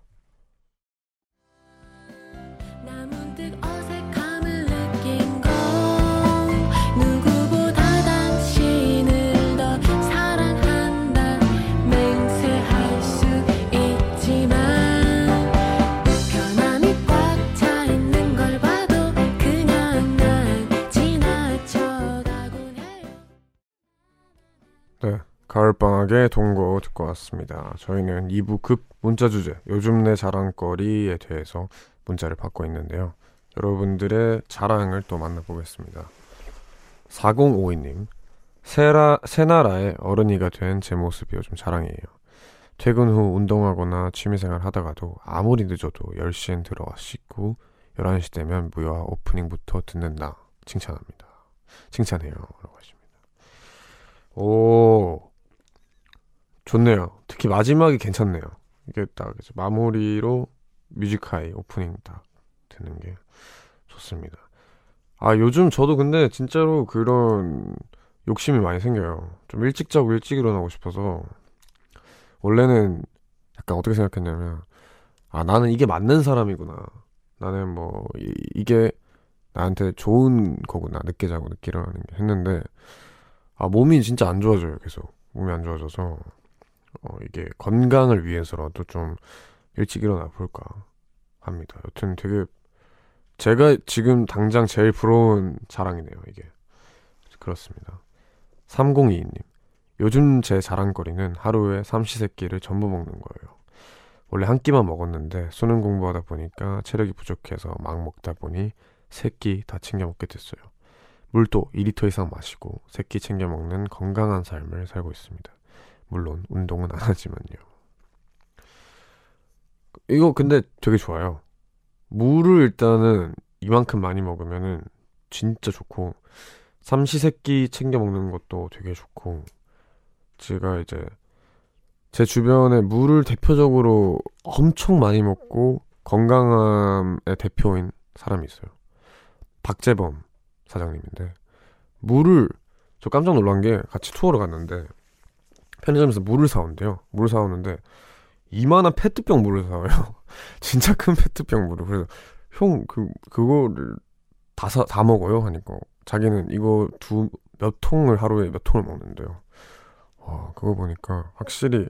S1: 가을방학의 동거 듣고 왔습니다. 저희는 2부 급 문자 주제, 요즘 내 자랑거리에 대해서 문자를 받고 있는데요. 여러분들의 자랑을 또 만나보겠습니다. 4052님, 새라, 새나라의 어른이가 된 제 모습이 요즘 자랑이에요. 퇴근 후 운동하거나 취미생활 하다가도 아무리 늦어도 10시엔 들어와 씻고 11시 되면 무효화 오프닝부터 듣는다. 칭찬합니다. 칭찬해요. 라고 하십니다. 오, 좋네요. 특히 마지막이 괜찮네요. 이게 딱 마무리로 뮤직하이 오프닝 딱 되는 게 좋습니다. 아, 요즘 저도 근데 진짜로 그런 욕심이 많이 생겨요. 좀 일찍 자고 일찍 일어나고 싶어서 원래는 약간 어떻게 생각했냐면 아, 나는 이게 맞는 사람이구나. 나는 뭐 이, 이게 나한테 좋은 거구나. 늦게 자고 늦게 일어나는 게 했는데 아, 몸이 진짜 안 좋아져요. 계속. 몸이 안 좋아져서 어, 이게 건강을 위해서라도 좀 일찍 일어나 볼까 합니다. 여튼 되게 제가 지금 당장 제일 부러운 자랑이네요, 이게. 그렇습니다. 3022님. 요즘 제 자랑거리는 하루에 삼시세끼를 전부 먹는 거예요. 원래 한 끼만 먹었는데 수능 공부하다 보니까 체력이 부족해서 막 먹다 보니 세 끼 다 챙겨 먹게 됐어요. 물도 2리터 이상 마시고 세 끼 챙겨 먹는 건강한 삶을 살고 있습니다. 물론 운동은 안 하지만요. 이거 근데 되게 좋아요. 물을 일단은 이만큼 많이 먹으면은 진짜 좋고 삼시세끼 챙겨 먹는 것도 되게 좋고 제가 이제 제 주변에 물을 대표적으로 엄청 많이 먹고 건강함의 대표인 사람이 있어요. 박재범 사장님인데 물을 저 깜짝 놀란 게 같이 투어를 갔는데 편의점에서 물을 사온대요. 물을 사오는데 이만한 페트병 물을 사와요. 진짜 큰 페트병 물을. 그래서 형 그 그거를 다 사 다 먹어요 하니까 자기는 이거 두 몇 통을 하루에 몇 통을 먹는데요. 와 그거 보니까 확실히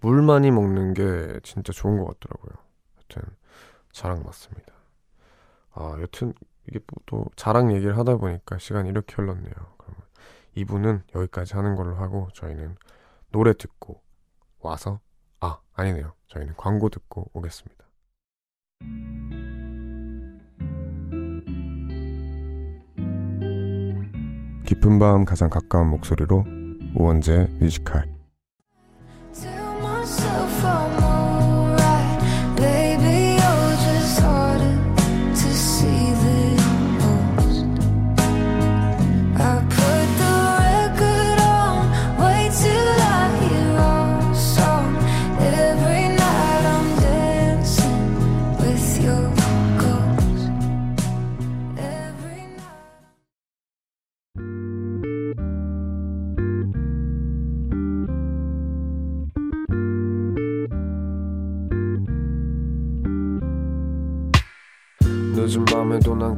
S1: 물 많이 먹는 게 진짜 좋은 것 같더라고요. 여튼 자랑 맞습니다. 아 여튼 이게 또 자랑 얘기를 하다 보니까 시간이 이렇게 흘렀네요. 그러면 이분은 여기까지 하는 걸로 하고 저희는 노래 듣고 와서 아 아니네요. 저희는 광고 듣고 오겠습니다. 깊은 밤 가장 가까운 목소리로 우원재 뮤지컬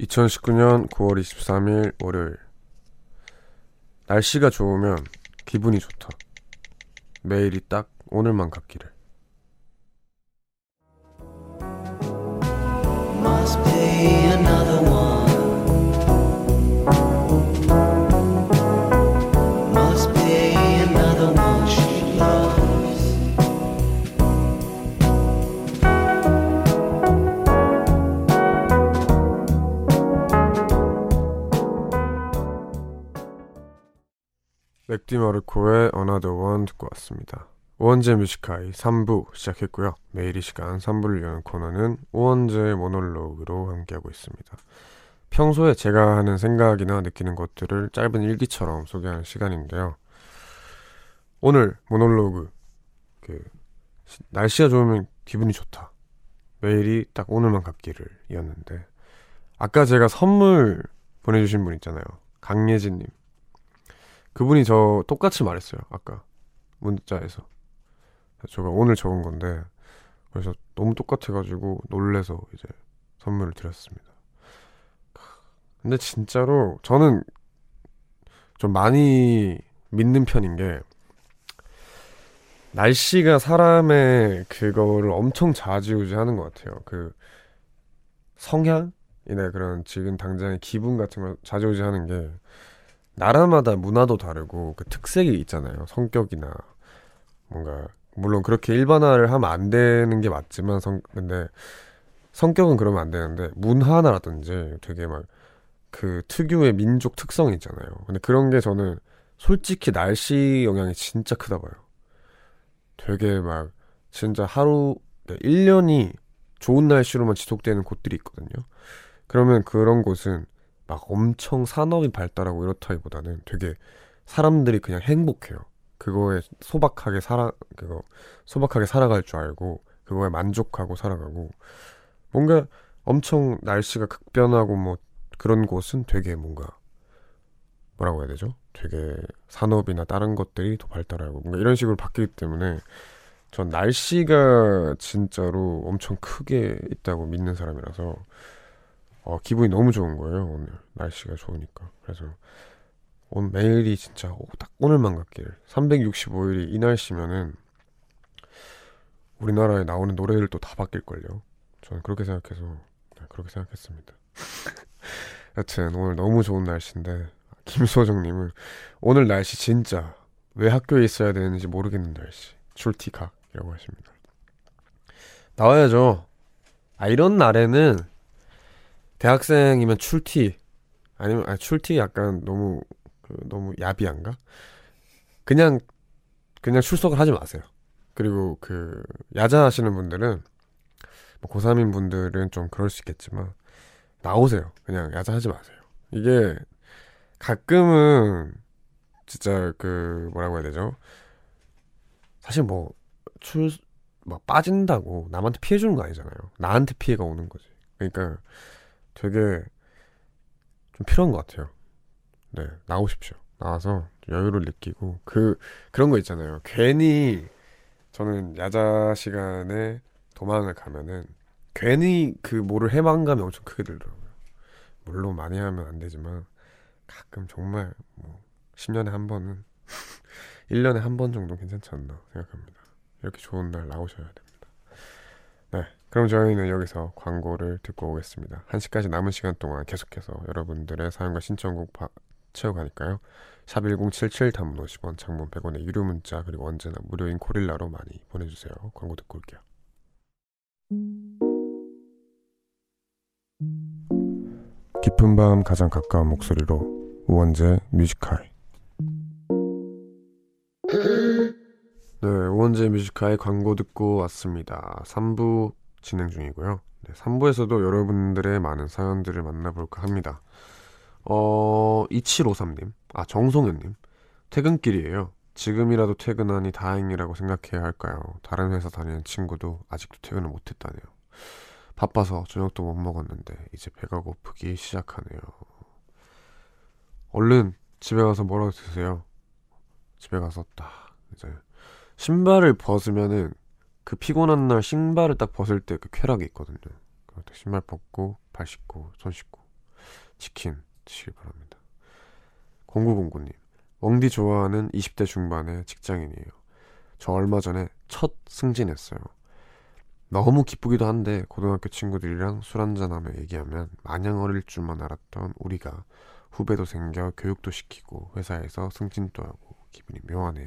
S1: 2019년 9월 23일 월요일 날씨가 좋으면 기분이 좋다. 매일이 딱 오늘만 같기를. 맥디 마르코의 Another One 듣고 왔습니다. 우원재 뮤지카이 3부 시작했고요. 매일 이 시간 3부를 여는 코너는 우원재 모놀로그로 함께하고 있습니다. 평소에 제가 하는 생각이나 느끼는 것들을 짧은 일기처럼 소개하는 시간인데요. 오늘 모놀로그 그 시- 날씨가 좋으면 기분이 좋다. 매일이 딱 오늘만 같기를 이었는데 아까 제가 선물 보내주신 분 있잖아요. 강예진님. 그분이 저 똑같이 말했어요. 아까 문자에서. 제가 오늘 적은 건데 그래서 너무 똑같아가지고 놀래서 이제 선물을 드렸습니다. 근데 진짜로 저는 좀 많이 믿는 편인 게 날씨가 사람의 그거를 엄청 좌지우지하는 것 같아요. 그 성향이나 그런 지금 당장의 기분 같은 걸 좌지우지하는 게 나라마다 문화도 다르고 그 특색이 있잖아요. 성격이나 뭔가 물론 그렇게 일반화를 하면 안 되는 게 맞지만 성 근데 성격은 그러면 안 되는데 문화라든지 되게 막 그 특유의 민족 특성이 있잖아요. 근데 그런 게 저는 솔직히 날씨 영향이 진짜 크다 봐요. 되게 막 진짜 하루 1년이 좋은 날씨로만 지속되는 곳들이 있거든요. 그러면 그런 곳은 막 엄청 산업이 발달하고 이렇다기보다는 되게 사람들이 그냥 행복해요. 그거에 소박하게 살아 그거 소박하게 살아갈 줄 알고 그거에 만족하고 살아가고 뭔가 엄청 날씨가 극변하고 뭐 그런 곳은 되게 뭔가 뭐라고 해야 되죠? 되게 산업이나 다른 것들이 더 발달하고 뭔가 이런 식으로 바뀌기 때문에 전 날씨가 진짜로 엄청 크게 있다고 믿는 사람이라서 어, 기분이 너무 좋은 거예요 오늘. 날씨가 좋으니까. 그래서 오늘 매일이 진짜 오- 딱 오늘만 같길 365일이 이 날씨면은 우리나라에 나오는 노래들도 다 바뀔걸요. 저는 그렇게 생각해서 네, 그렇게 생각했습니다. 여튼 오늘 너무 좋은 날씨인데 김소정님은 오늘 날씨 진짜 왜 학교에 있어야 되는지 모르겠는 날씨. 출티각이라고 하십니다. 나와야죠. 아 이런 날에는 대학생이면 출티 아니면 아 출티 약간 너무 그, 너무 야비한가 그냥 그냥 출석을 하지 마세요 그리고 그 야자하시는 분들은 뭐 고3인 분들은 좀 그럴 수 있겠지만 나오세요. 그냥 야자하지 마세요. 이게 가끔은 진짜 그 뭐라고 해야 되죠? 사실 뭐 출 막 빠진다고 남한테 피해 주는 거 아니잖아요. 나한테 피해가 오는 거지. 그러니까 되게 좀 필요한 것 같아요. 네, 나오십시오. 나와서 여유를 느끼고 그 그런 거 있잖아요. 괜히 저는 야자 시간에 도망을 가면은 괜히 그 뭐를 해방감이 엄청 크게 들더라고요. 물론 많이 하면 안 되지만 가끔 정말 뭐 10년에 한 번은 1년에 한 번 정도 괜찮지 않나 생각합니다. 이렇게 좋은 날 나오셔야 됩니다. 네. 그럼 저희는 여기서 광고를 듣고 오겠습니다. 1시까지 남은 시간 동안 계속해서 여러분들의 사연과 신청곡 바, 채워가니까요. 샵 1077 단문 50원, 장문 100원의 유료 문자 그리고 언제나 무료인 고릴라로 많이 보내주세요. 광고 듣고 올게요. 깊은 밤 가장 가까운 목소리로 우원재 Music High 네, 우원재 Music High 광고 듣고 왔습니다. 3부 진행 중이고요. 네, 3부에서도 여러분들의 많은 사연들을 만나볼까 합니다. 어, 2753님, 아, 정송현님, 퇴근길이에요. 지금이라도 퇴근하니 다행이라고 생각해야 할까요? 다른 회사 다니는 친구도 아직도 퇴근을 못했다네요. 바빠서 저녁도 못 먹었는데 이제 배가 고프기 시작하네요. 얼른 집에 가서 뭐라도 드세요. 집에 가서 딱 이제 신발을 벗으면은 그 피곤한 날 신발을 딱 벗을 때 그 쾌락이 있거든요. 신발 벗고 발 씻고 손 씻고 치킨 드시기 바랍니다. 0909님 웡디 좋아하는 20대 중반의 직장인이에요. 저 얼마 전에 첫 승진했어요. 너무 기쁘기도 한데 고등학교 친구들이랑 술 한잔하며 얘기하면 마냥 어릴 줄만 알았던 우리가 후배도 생겨 교육도 시키고 회사에서 승진도 하고 기분이 묘하네요.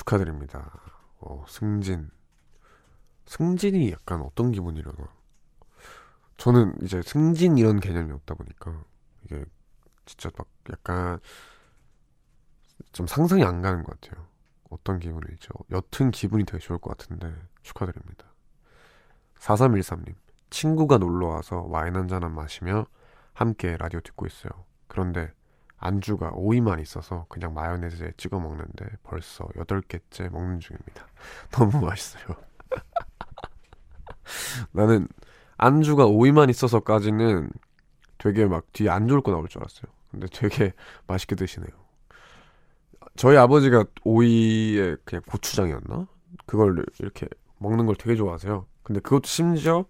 S1: 축하드립니다. 어, 승진. 승진이 약간 어떤 기분이려나? 저는 이제 승진 이런 개념이 없다 보니까 이게 진짜 막 약간 좀 상상이 안 가는 것 같아요. 어떤 기분일지. 여튼 기분이 되게 좋을 것 같은데 축하드립니다. 4313님. 친구가 놀러 와서 와인 한잔 마시며 함께 라디오 듣고 있어요. 그런데 안주가 오이만 있어서 그냥 마요네즈에 찍어 먹는데 벌써 8개째 먹는 중입니다. 너무 맛있어요. 나는 안주가 오이만 있어서까지는 되게 막 뒤에 안 좋을 거 나올 줄 알았어요. 근데 되게 맛있게 드시네요. 저희 아버지가 오이에 그냥 고추장이었나? 그걸 이렇게 먹는 걸 되게 좋아하세요. 근데 그것도 심지어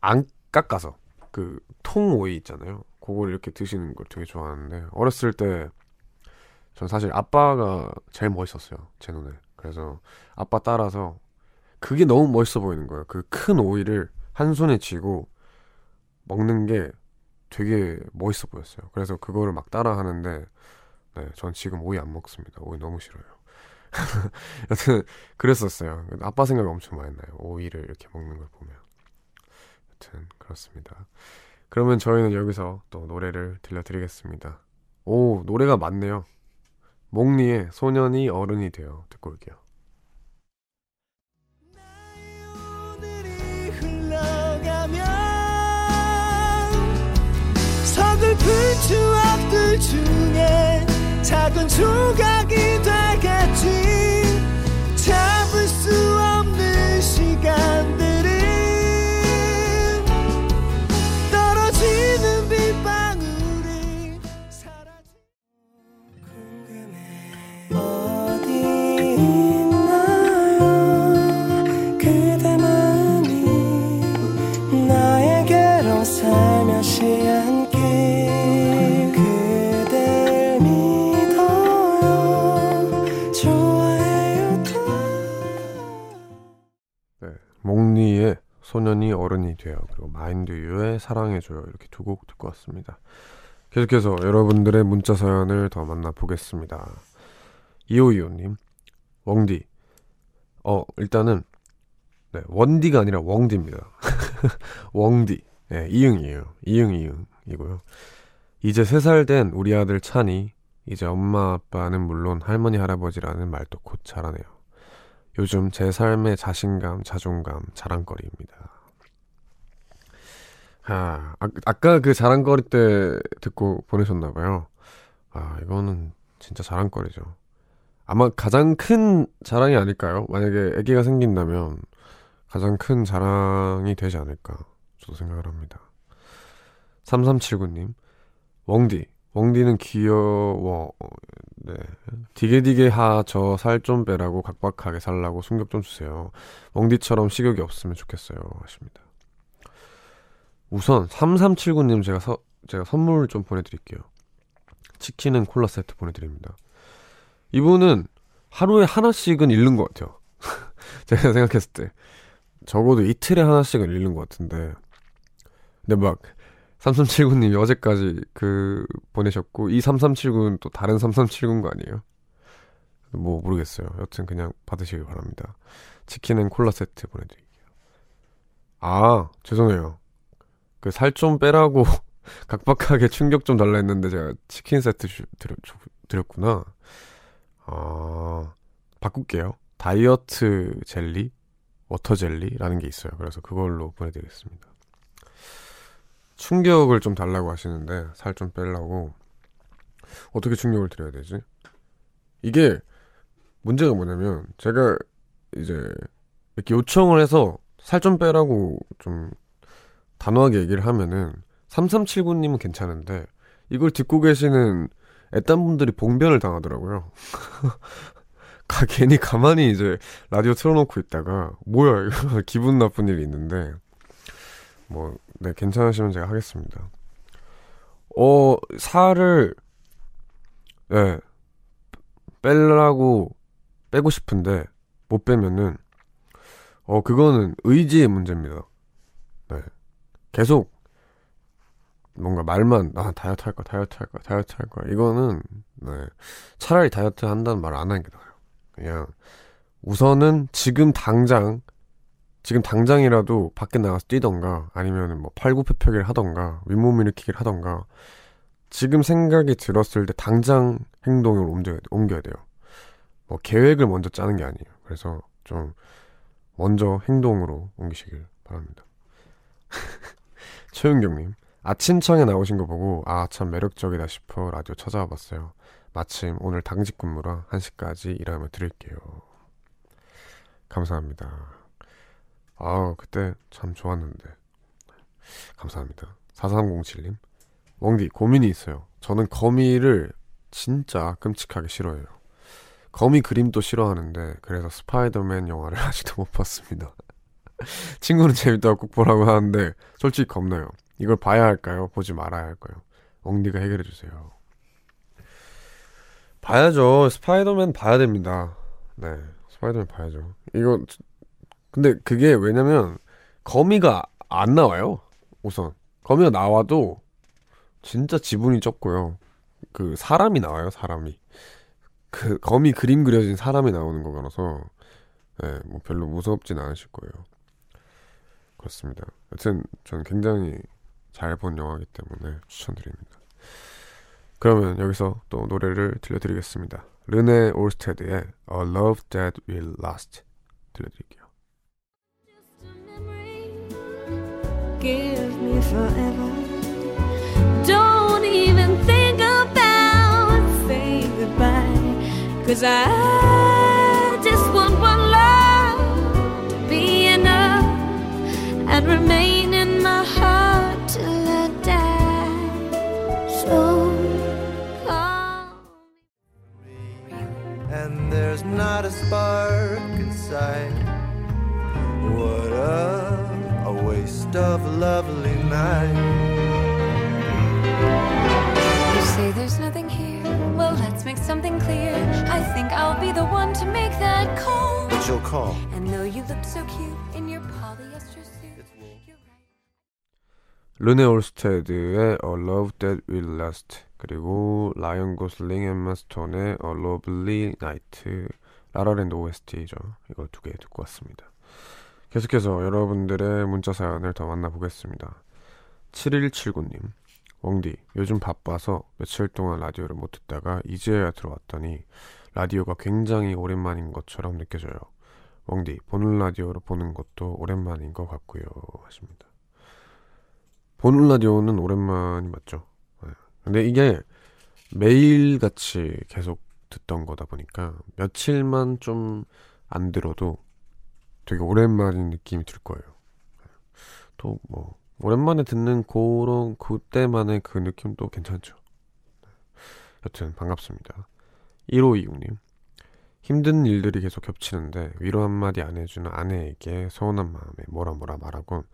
S1: 안 깎아서 그 통 오이 있잖아요. 그걸 이렇게 드시는 걸 되게 좋아하는데 어렸을 때 전 사실 아빠가 제일 멋있었어요. 제 눈에. 그래서 아빠 따라서 그게 너무 멋있어 보이는 거예요. 그 큰 오이를 한 손에 쥐고 먹는 게 되게 멋있어 보였어요. 그래서 그거를 막 따라 하는데 네, 전 지금 오이 안 먹습니다. 오이 너무 싫어요. 여튼 그랬었어요. 아빠 생각이 엄청 많이 나요. 오이를 이렇게 먹는 걸 보면. 여튼 그렇습니다. 그러면 저희는 여기서 또 노래를 들려드리겠습니다. 오 노래가 많네요. 몽리의 소년이 어른이 되어 듣고 올게요.
S2: 서글픈 추억들 중에 작은 조각이 시간이
S1: 돼요. 그리고 마인드 유의 사랑해줘요. 이렇게 두 곡 듣고 왔습니다. 계속해서 여러분들의 문자 사연을 더 만나보겠습니다. 2525님, 웡디. 어, 일단은, 네, 원디가 아니라 웡디입니다. 웡디. 네, 이응이에요. 이응, 이응이고요. 이제 3살 된 우리 아들 찬이, 이제 엄마 아빠는 물론 할머니 할아버지라는 말도 곧 잘하네요. 요즘 제 삶의 자신감, 자존감, 자랑거리입니다. 아, 아 아 까 그 자랑거리 때 듣고 보내셨나봐요. 아, 이거는 진짜 자랑거리죠. 아마 가장 큰 자랑이 아닐까요? 만약에 아기가 생긴다면 가장 큰 자랑이 되지 않을까 저도 생각을 합니다. 3379님, 웡디, 웡디는 귀여워. 네. 디게디게 하 저 살 좀 빼라고 각박하게 살라고 숨격 좀 주세요. 웡디처럼 식욕이 없으면 좋겠어요. 하십니다. 우선 3379님 제가 서, 제가 선물 좀 보내드릴게요. 치킨은 콜라 세트 보내드립니다. 이분은 하루에 하나씩은 잃는 것 같아요. 제가 생각했을 때 적어도 이틀에 하나씩은 잃는 것 같은데 근데 막 3379님이 어제까지 그 보내셨고 이 3379는 또 다른 3379인 거 아니에요? 뭐 모르겠어요. 여튼 그냥 받으시길 바랍니다. 치킨 and 콜라 세트 보내드릴게요. 아 죄송해요. 그 살 좀 빼라고 각박하게 충격 좀 달라 했는데 제가 치킨 세트 주, 드렸, 드렸구나. 아 바꿀게요. 다이어트 젤리, 워터 젤리라는 게 있어요. 그래서 그걸로 보내드리겠습니다. 충격을 좀 달라고 하시는데 살 좀 빼려고 어떻게 충격을 드려야 되지? 이게 문제가 뭐냐면 제가 이제 이렇게 요청을 해서 살 좀 빼라고 좀 단호하게 얘기를 하면은 3379님은 괜찮은데 이걸 듣고 계시는 애딴 분들이 봉변을 당하더라고요. 가, 괜히 가만히 이제 라디오 틀어놓고 있다가 뭐야 이거 기분 나쁜 일이 있는데 뭐 네 괜찮으시면 제가 하겠습니다. 어 살을 네 빼려고 빼고 싶은데 못 빼면은 어 그거는 의지의 문제입니다. 네 계속 뭔가 말만 아 다이어트 할 거야 다이어트 할 거야 다이어트 할 거야 이거는 네 차라리 다이어트 한다는 말 안 하는 게 나아요. 그냥 우선은 지금 당장 지금 당장이라도 밖에 나가서 뛰던가 아니면 뭐 팔굽혀펴기를 하던가 윗몸 일으키기를 하던가 지금 생각이 들었을 때 당장 행동을 옮겨야, 옮겨야 돼요. 뭐 계획을 먼저 짜는 게 아니에요. 그래서 좀 먼저 행동으로 옮기시길 바랍니다. 최윤경님 아침청에 나오신 거 보고 아 참 매력적이다 싶어 라디오 찾아와 봤어요. 마침 오늘 당직 근무라 1시까지 일하며 드릴게요. 감사합니다. 아 그때 참 좋았는데. 감사합니다. 4307님. 웡디, 고민이 있어요. 저는 거미를 진짜 끔찍하게 싫어해요. 거미 그림도 싫어하는데, 그래서 스파이더맨 영화를 아직도 못 봤습니다. 친구는 재밌다고 꼭 보라고 하는데, 솔직히 겁나요. 이걸 봐야 할까요? 보지 말아야 할까요? 웡디가 해결해 주세요. 봐야죠. 스파이더맨 봐야 됩니다. 네. 스파이더맨 봐야죠. 이거, 근데 그게 왜냐면, 거미가 안 나와요. 우선. 거미가 나와도, 진짜 지분이 적고요. 그, 사람이 나와요, 사람이. 그, 거미 그림 그려진 사람이 나오는 거라서, 네, 뭐 별로 무섭진 않으실 거예요. 그렇습니다. 여튼, 전 굉장히 잘 본 영화이기 때문에 추천드립니다. 그러면 여기서 또 노래를 들려드리겠습니다. 르네 올스테드의 A Love That We Lost 들려드릴게요.
S3: give me forever. Don't even think about saying goodbye. Cause I and remain in my heart till I die. So call
S2: and there's not a spark inside. What a, a waste of a lovely night.
S3: You say there's nothing here. Well, let's make something clear. I think I'll be the one to make that call.
S2: But you'll call.
S3: And though you look so cute in your polyester
S1: 르네 올스테드의 A Love That Will Last 그리고 라이언 고슬링 엠마 스톤의 A Lovely Night 라라랜드 OST죠. 이거 두 개 듣고 왔습니다. 계속해서 여러분들의 문자 사연을 더 만나보겠습니다. 7179님 원디 요즘 바빠서 며칠 동안 라디오를 못 듣다가 이제야 들어왔더니 라디오가 굉장히 오랜만인 것처럼 느껴져요. 웡디 보는 라디오로 보는 것도 오랜만인 것 같고요 하십니다. 보는 라디오는 오랜만이 맞죠. 네. 근데 이게 매일 같이 계속 듣던 거다 보니까 며칠만 좀 안 들어도 되게 오랜만인 느낌이 들 거예요. 또 뭐 오랜만에 듣는 그런 그때만의 그 느낌도 괜찮죠. 여튼 반갑습니다. 1526님 힘든 일들이 계속 겹치는데 위로 한마디 안 해주는 아내에게 서운한 마음에 뭐라 뭐라 말하곤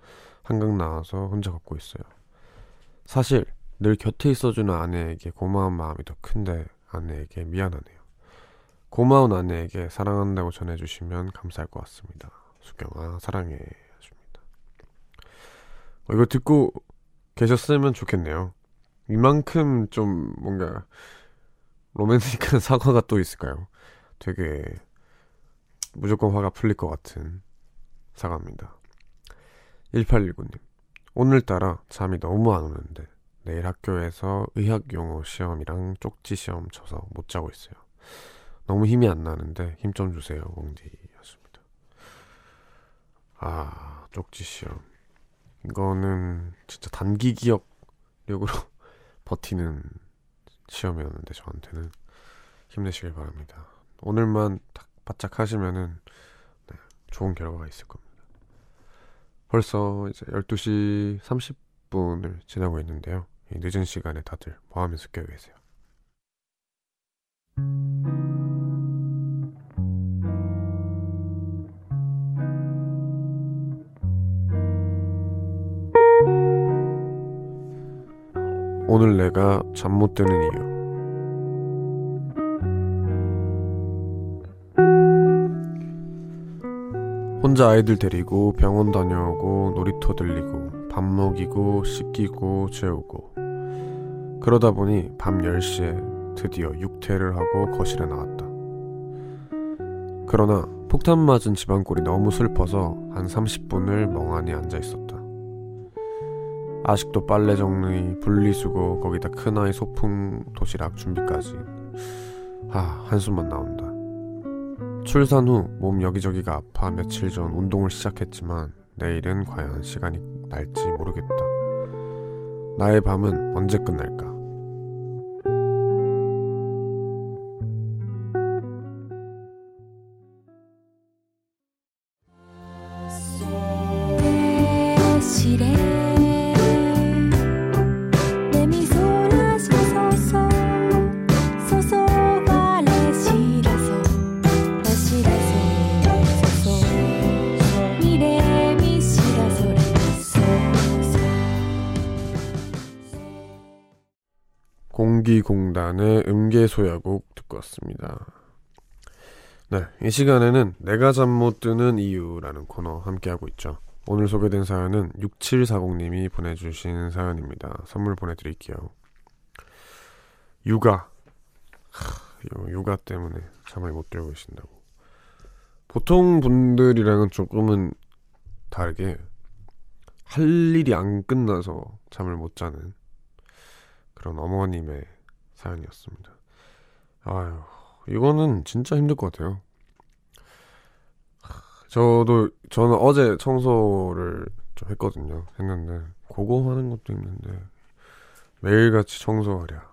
S1: 한강 나와서 혼자 걷고 있어요. 사실 늘 곁에 있어주는 아내에게 고마운 마음이 더 큰데 아내에게 미안하네요. 고마운 아내에게 사랑한다고 전해주시면 감사할 것 같습니다. 수경아 사랑해 하십니다. 어, 이거 듣고 계셨으면 좋겠네요. 이만큼 좀 뭔가 로맨틱한 사과가 또 있을까요? 되게 무조건 화가 풀릴 것 같은 사과입니다. 1819님 오늘따라 잠이 너무 안 오는데 내일 학교에서 의학 용어 시험이랑 쪽지 시험 쳐서 못 자고 있어요. 너무 힘이 안 나는데 힘 좀 주세요, 옹디 였습니다. 아, 쪽지 시험. 이거는 진짜 단기 기억력으로 버티는 시험이었는데 저한테는 힘내시길 바랍니다. 오늘만 딱 바짝 하시면은 네, 좋은 결과가 있을 겁니다. 벌써 이제 12시 30분을 지나고 있는데요. 이 늦은 시간에 다들 뭐 하면서 깨어 계세요? 오늘 내가 잠 못 드는 이유. 혼자 아이들 데리고 병원 다녀오고 놀이터 들리고 밥 먹이고 씻기고 재우고 그러다 보니 밤 10시에 드디어 육퇴를 하고 거실에 나왔다. 그러나 폭탄 맞은 집안 꼴이 너무 슬퍼서 한 30분을 멍하니 앉아 있었다. 아직도 빨래 정리, 분리수거, 거기다 큰아이 소풍 도시락 준비까지. 아, 한숨만 나온다. 출산 후 몸 여기저기가 아파 며칠 전 운동을 시작했지만 내일은 과연 시간이 날지 모르겠다. 나의 밤은 언제 끝날까? 공기공단의 음계소야곡 듣고 왔습니다. 네, 이 시간에는 내가 잠 못 드는 이유라는 코너 함께하고 있죠. 오늘 소개된 사연은 6740님이 보내주신 사연입니다. 선물 보내드릴게요. 육아. 하, 이 육아 때문에 잠을 못 들고 계신다고. 보통 분들이랑은 조금은 다르게 할 일이 안 끝나서 잠을 못 자는 그런 어머님의 사연이었습니다. 아유, 이거는 진짜 힘들 것 같아요. 저도 저는 어제 청소를 좀 했거든요. 했는데 그거 하는 것도 힘든데 매일같이 청소하랴,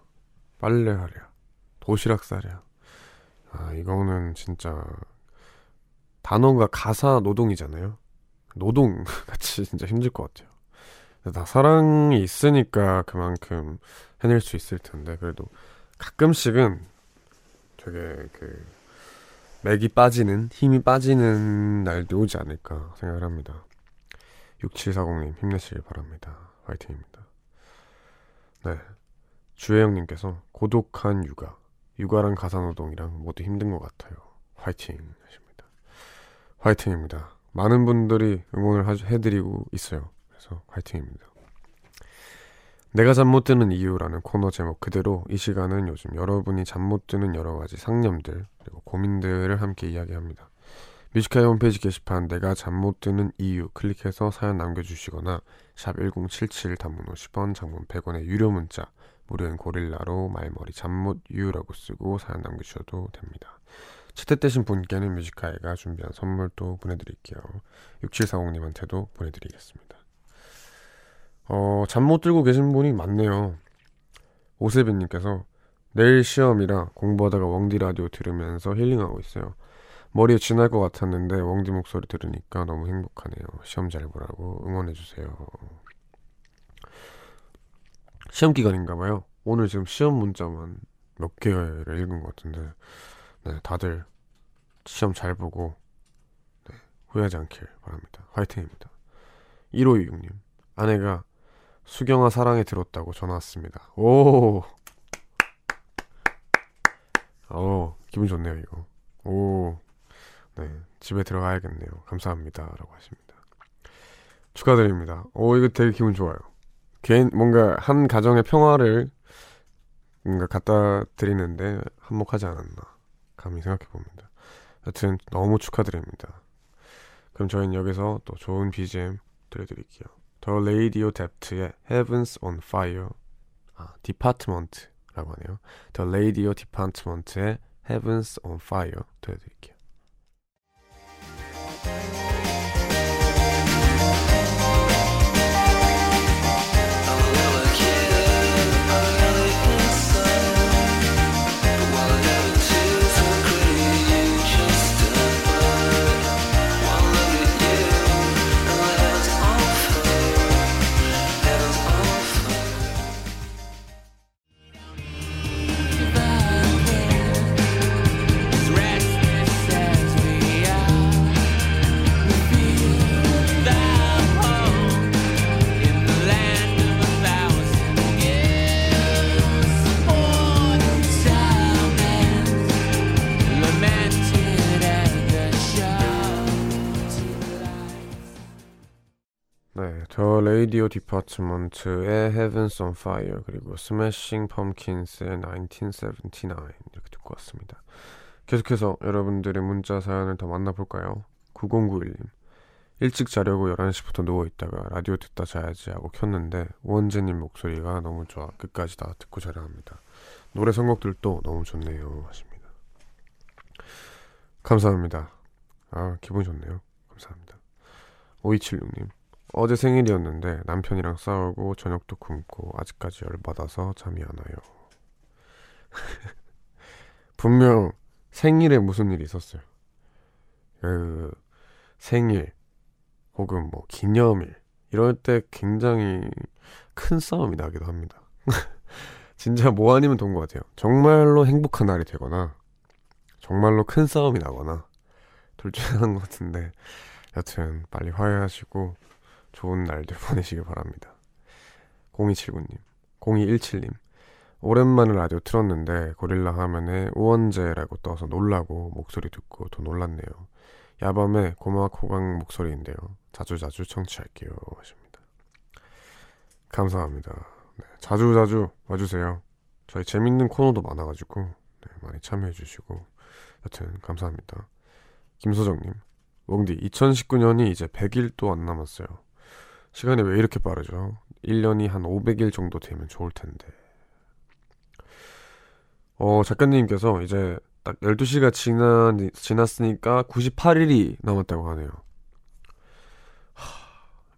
S1: 빨래하랴, 도시락 싸랴. 아 이거는 진짜 단어가 가사 노동이잖아요. 노동 같이 진짜 힘들 것 같아요. 나 사랑이 있으니까 그만큼 해낼 수 있을 텐데 그래도 가끔씩은 되게 그 맥이 빠지는 힘이 빠지는 날도 오지 않을까 생각을 합니다. 6740님 힘내시길 바랍니다. 화이팅입니다. 네. 주혜영님께서 고독한 육아, 육아랑 가사노동이랑 모두 힘든 것 같아요. 화이팅 하십니다. 화이팅입니다. 많은 분들이 응원을 하- 해드리고 있어요. 그래서 화이팅입니다. 내가 잠 못 드는 이유라는 코너 제목 그대로 이 시간은 요즘 여러분이 잠 못 드는 여러 가지 상념들 그리고 고민들을 함께 이야기합니다. Music High 홈페이지 게시판 내가 잠 못 드는 이유 클릭해서 사연 남겨주시거나 샵 1077 단문 50원 장문 100원의 유료 문자 무료인 고릴라로 말머리 잠못 이유라고 쓰고 사연 남겨주셔도 됩니다. 채택되신 분께는 뮤지카이가 준비한 선물도 보내드릴게요. 6740님한테도 보내드리겠습니다. 어, 잠 못 들고 계신 분이 많네요. 오세빈님께서 내일 시험이라 공부하다가 웡디 라디오 들으면서 힐링하고 있어요. 머리에 쥐날 것 같았는데 웡디 목소리 들으니까 너무 행복하네요. 시험 잘 보라고 응원해주세요. 시험 기간인가 봐요. 오늘 지금 시험 문자만 몇 개를 읽은 것 같은데 네, 다들 시험 잘 보고 네, 후회하지 않길 바랍니다. 화이팅입니다. 1526님 아내가 수경아 사랑에 들었다고 전화 왔습니다. 오, 오 기분 좋네요 이거. 오, 네 집에 들어가야겠네요. 감사합니다 라고 하십니다. 축하드립니다. 오 이거 되게 기분 좋아요. 개인 뭔가 한 가정의 평화를 뭔가 갖다 드리는데 한몫하지 않았나 감히 생각해 봅니다. 여튼 너무 축하드립니다. 그럼 저희는 여기서 또 좋은 BGM 들려드릴게요. The Radio Dept의 Heavens on Fire 아, Department라고 하네요. The Radio Department의 Heavens on Fire 들려드릴게요. 레이디오 디파트먼트의 Heavens on Fire 그리고 스매싱 펌킨스의 1979 이렇게 듣고 왔습니다. 계속해서 여러분들의 문자 사연을 더 만나볼까요? 9091님 일찍 자려고 11시부터 누워있다가 라디오 듣다 자야지 하고 켰는데 우원재님 목소리가 너무 좋아 끝까지 다 듣고 자려 합니다. 노래 선곡들도 너무 좋네요 하십니다. 감사합니다. 아 기분 좋네요. 감사합니다. 5276님 어제 생일이었는데 남편이랑 싸우고 저녁도 굶고 아직까지 열받아서 잠이 안 와요. 분명 생일에 무슨 일이 있었어요. 그 생일 혹은 뭐 기념일 이럴 때 굉장히 큰 싸움이 나기도 합니다. 진짜 뭐 아니면 돈 것 같아요. 정말로 행복한 날이 되거나 정말로 큰 싸움이 나거나 둘 중에 하나인 것 같은데 여튼 빨리 화해하시고 좋은 날들 보내시길 바랍니다. 0279님, 0217님, 오랜만에 라디오 틀었는데 고릴라 화면에 우원재라고 떠서 놀라고 목소리 듣고 더 놀랐네요. 야밤에 고막 호강 목소리인데요. 자주자주 청취할게요. 하십니다. 감사합니다. 네, 자주자주 와주세요. 저희 재밌는 코너도 많아가지고 네, 많이 참여해주시고 여튼 감사합니다. 김소정님, 웡디 2019년이 이제 100일도 안 남았어요. 시간이 왜 이렇게 빠르죠? 1년이 한 500일 정도 되면 좋을 텐데. 어, 작가님께서 이제 딱 12시가 지난, 지났으니까 98일이 남았다고 하네요. 하,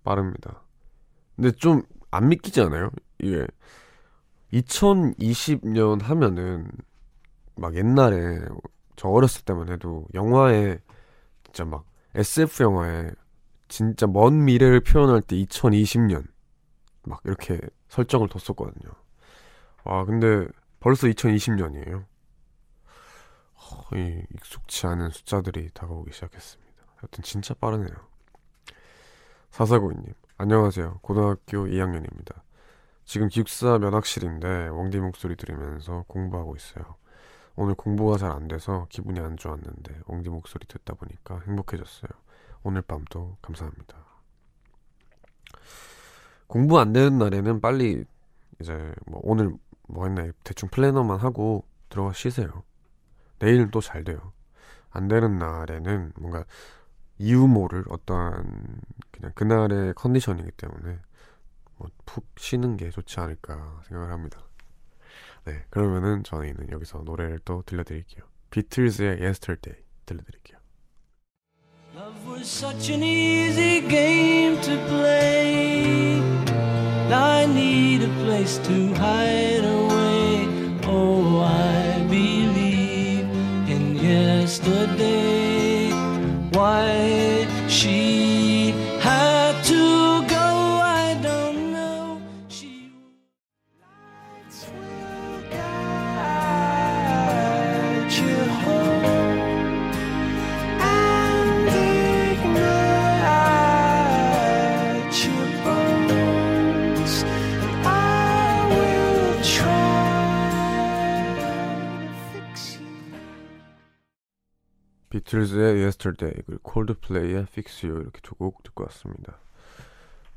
S1: 빠릅니다. 근데 좀 안 믿기지 않아요? 이게 2020년 하면은 막 옛날에 저 어렸을 때만 해도 영화에 진짜 막 SF 영화에 진짜 먼 미래를 표현할 때 2020년 막 이렇게 설정을 뒀었거든요. 아 근데 벌써 2020년이에요. 이 익숙치 않은 숫자들이 다가오기 시작했습니다. 여튼 진짜 빠르네요. 사사고이님 안녕하세요. 고등학교 2학년입니다. 지금 기숙사 면학실인데 웡디 목소리 들으면서 공부하고 있어요. 오늘 공부가 잘 안 돼서 기분이 안 좋았는데 웡디 목소리 듣다 보니까 행복해졌어요. 오늘 밤도 감사합니다. 공부 안 되는 날에는 빨리 이제 뭐 오늘 뭐 했나 대충 플래너만 하고 들어가 쉬세요. 내일은 또 잘 돼요. 안 되는 날에는 뭔가 이유 모를 어떠한 그냥 그날의 컨디션이기 때문에 뭐 푹 쉬는 게 좋지 않을까 생각을 합니다. 네, 그러면은 저희는 여기서 노래를 또 들려드릴게요. 비틀즈의 Yesterday 들려드릴게요.
S4: Love was such an easy game to play. I need a place to hide away. Oh, I believe in yesterday. Why she
S1: 비틀즈의 Yesterday 그리고 콜드플레이의 Fix You 이렇게 두 곡 듣고 왔습니다.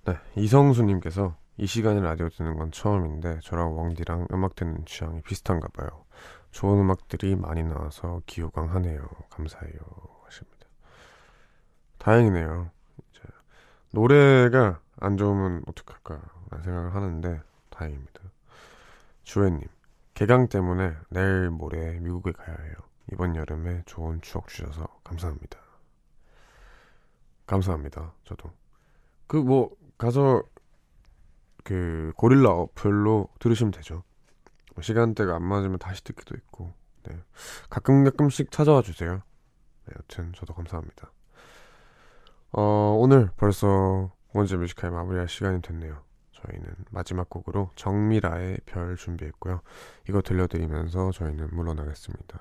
S1: 네, 이성수님께서 이 시간에 라디오 듣는 건 처음인데 저랑 왕디랑 음악 듣는 취향이 비슷한가 봐요. 좋은 음악들이 많이 나와서 기호강하네요. 감사해요. 하십니다. 다행이네요. 이제 노래가 안 좋으면 어떡할까 라는 생각을 하는데 다행입니다. 주혜님, 개강 때문에 내일 모레 미국에 가야 해요. 이번 여름에 좋은 추억 주셔서 감사합니다. 감사합니다. 저도 그 뭐 가서 그 고릴라 어플로 들으시면 되죠. 뭐 시간대가 안 맞으면 다시 듣기도 있고 네. 가끔 가끔씩 찾아와 주세요. 네, 여튼 저도 감사합니다. 어, 오늘 벌써 원제 뮤지컬 마무리할 시간이 됐네요. 저희는 마지막 곡으로 정미라의 별 준비했고요. 이거 들려드리면서 저희는 물러나겠습니다.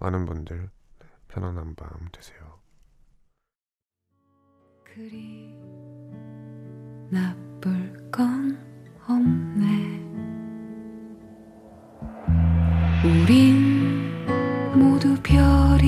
S1: 많은 분들 네, 편안한 밤 되세요.
S5: 그리 나쁠 건 없네 우린 모두 별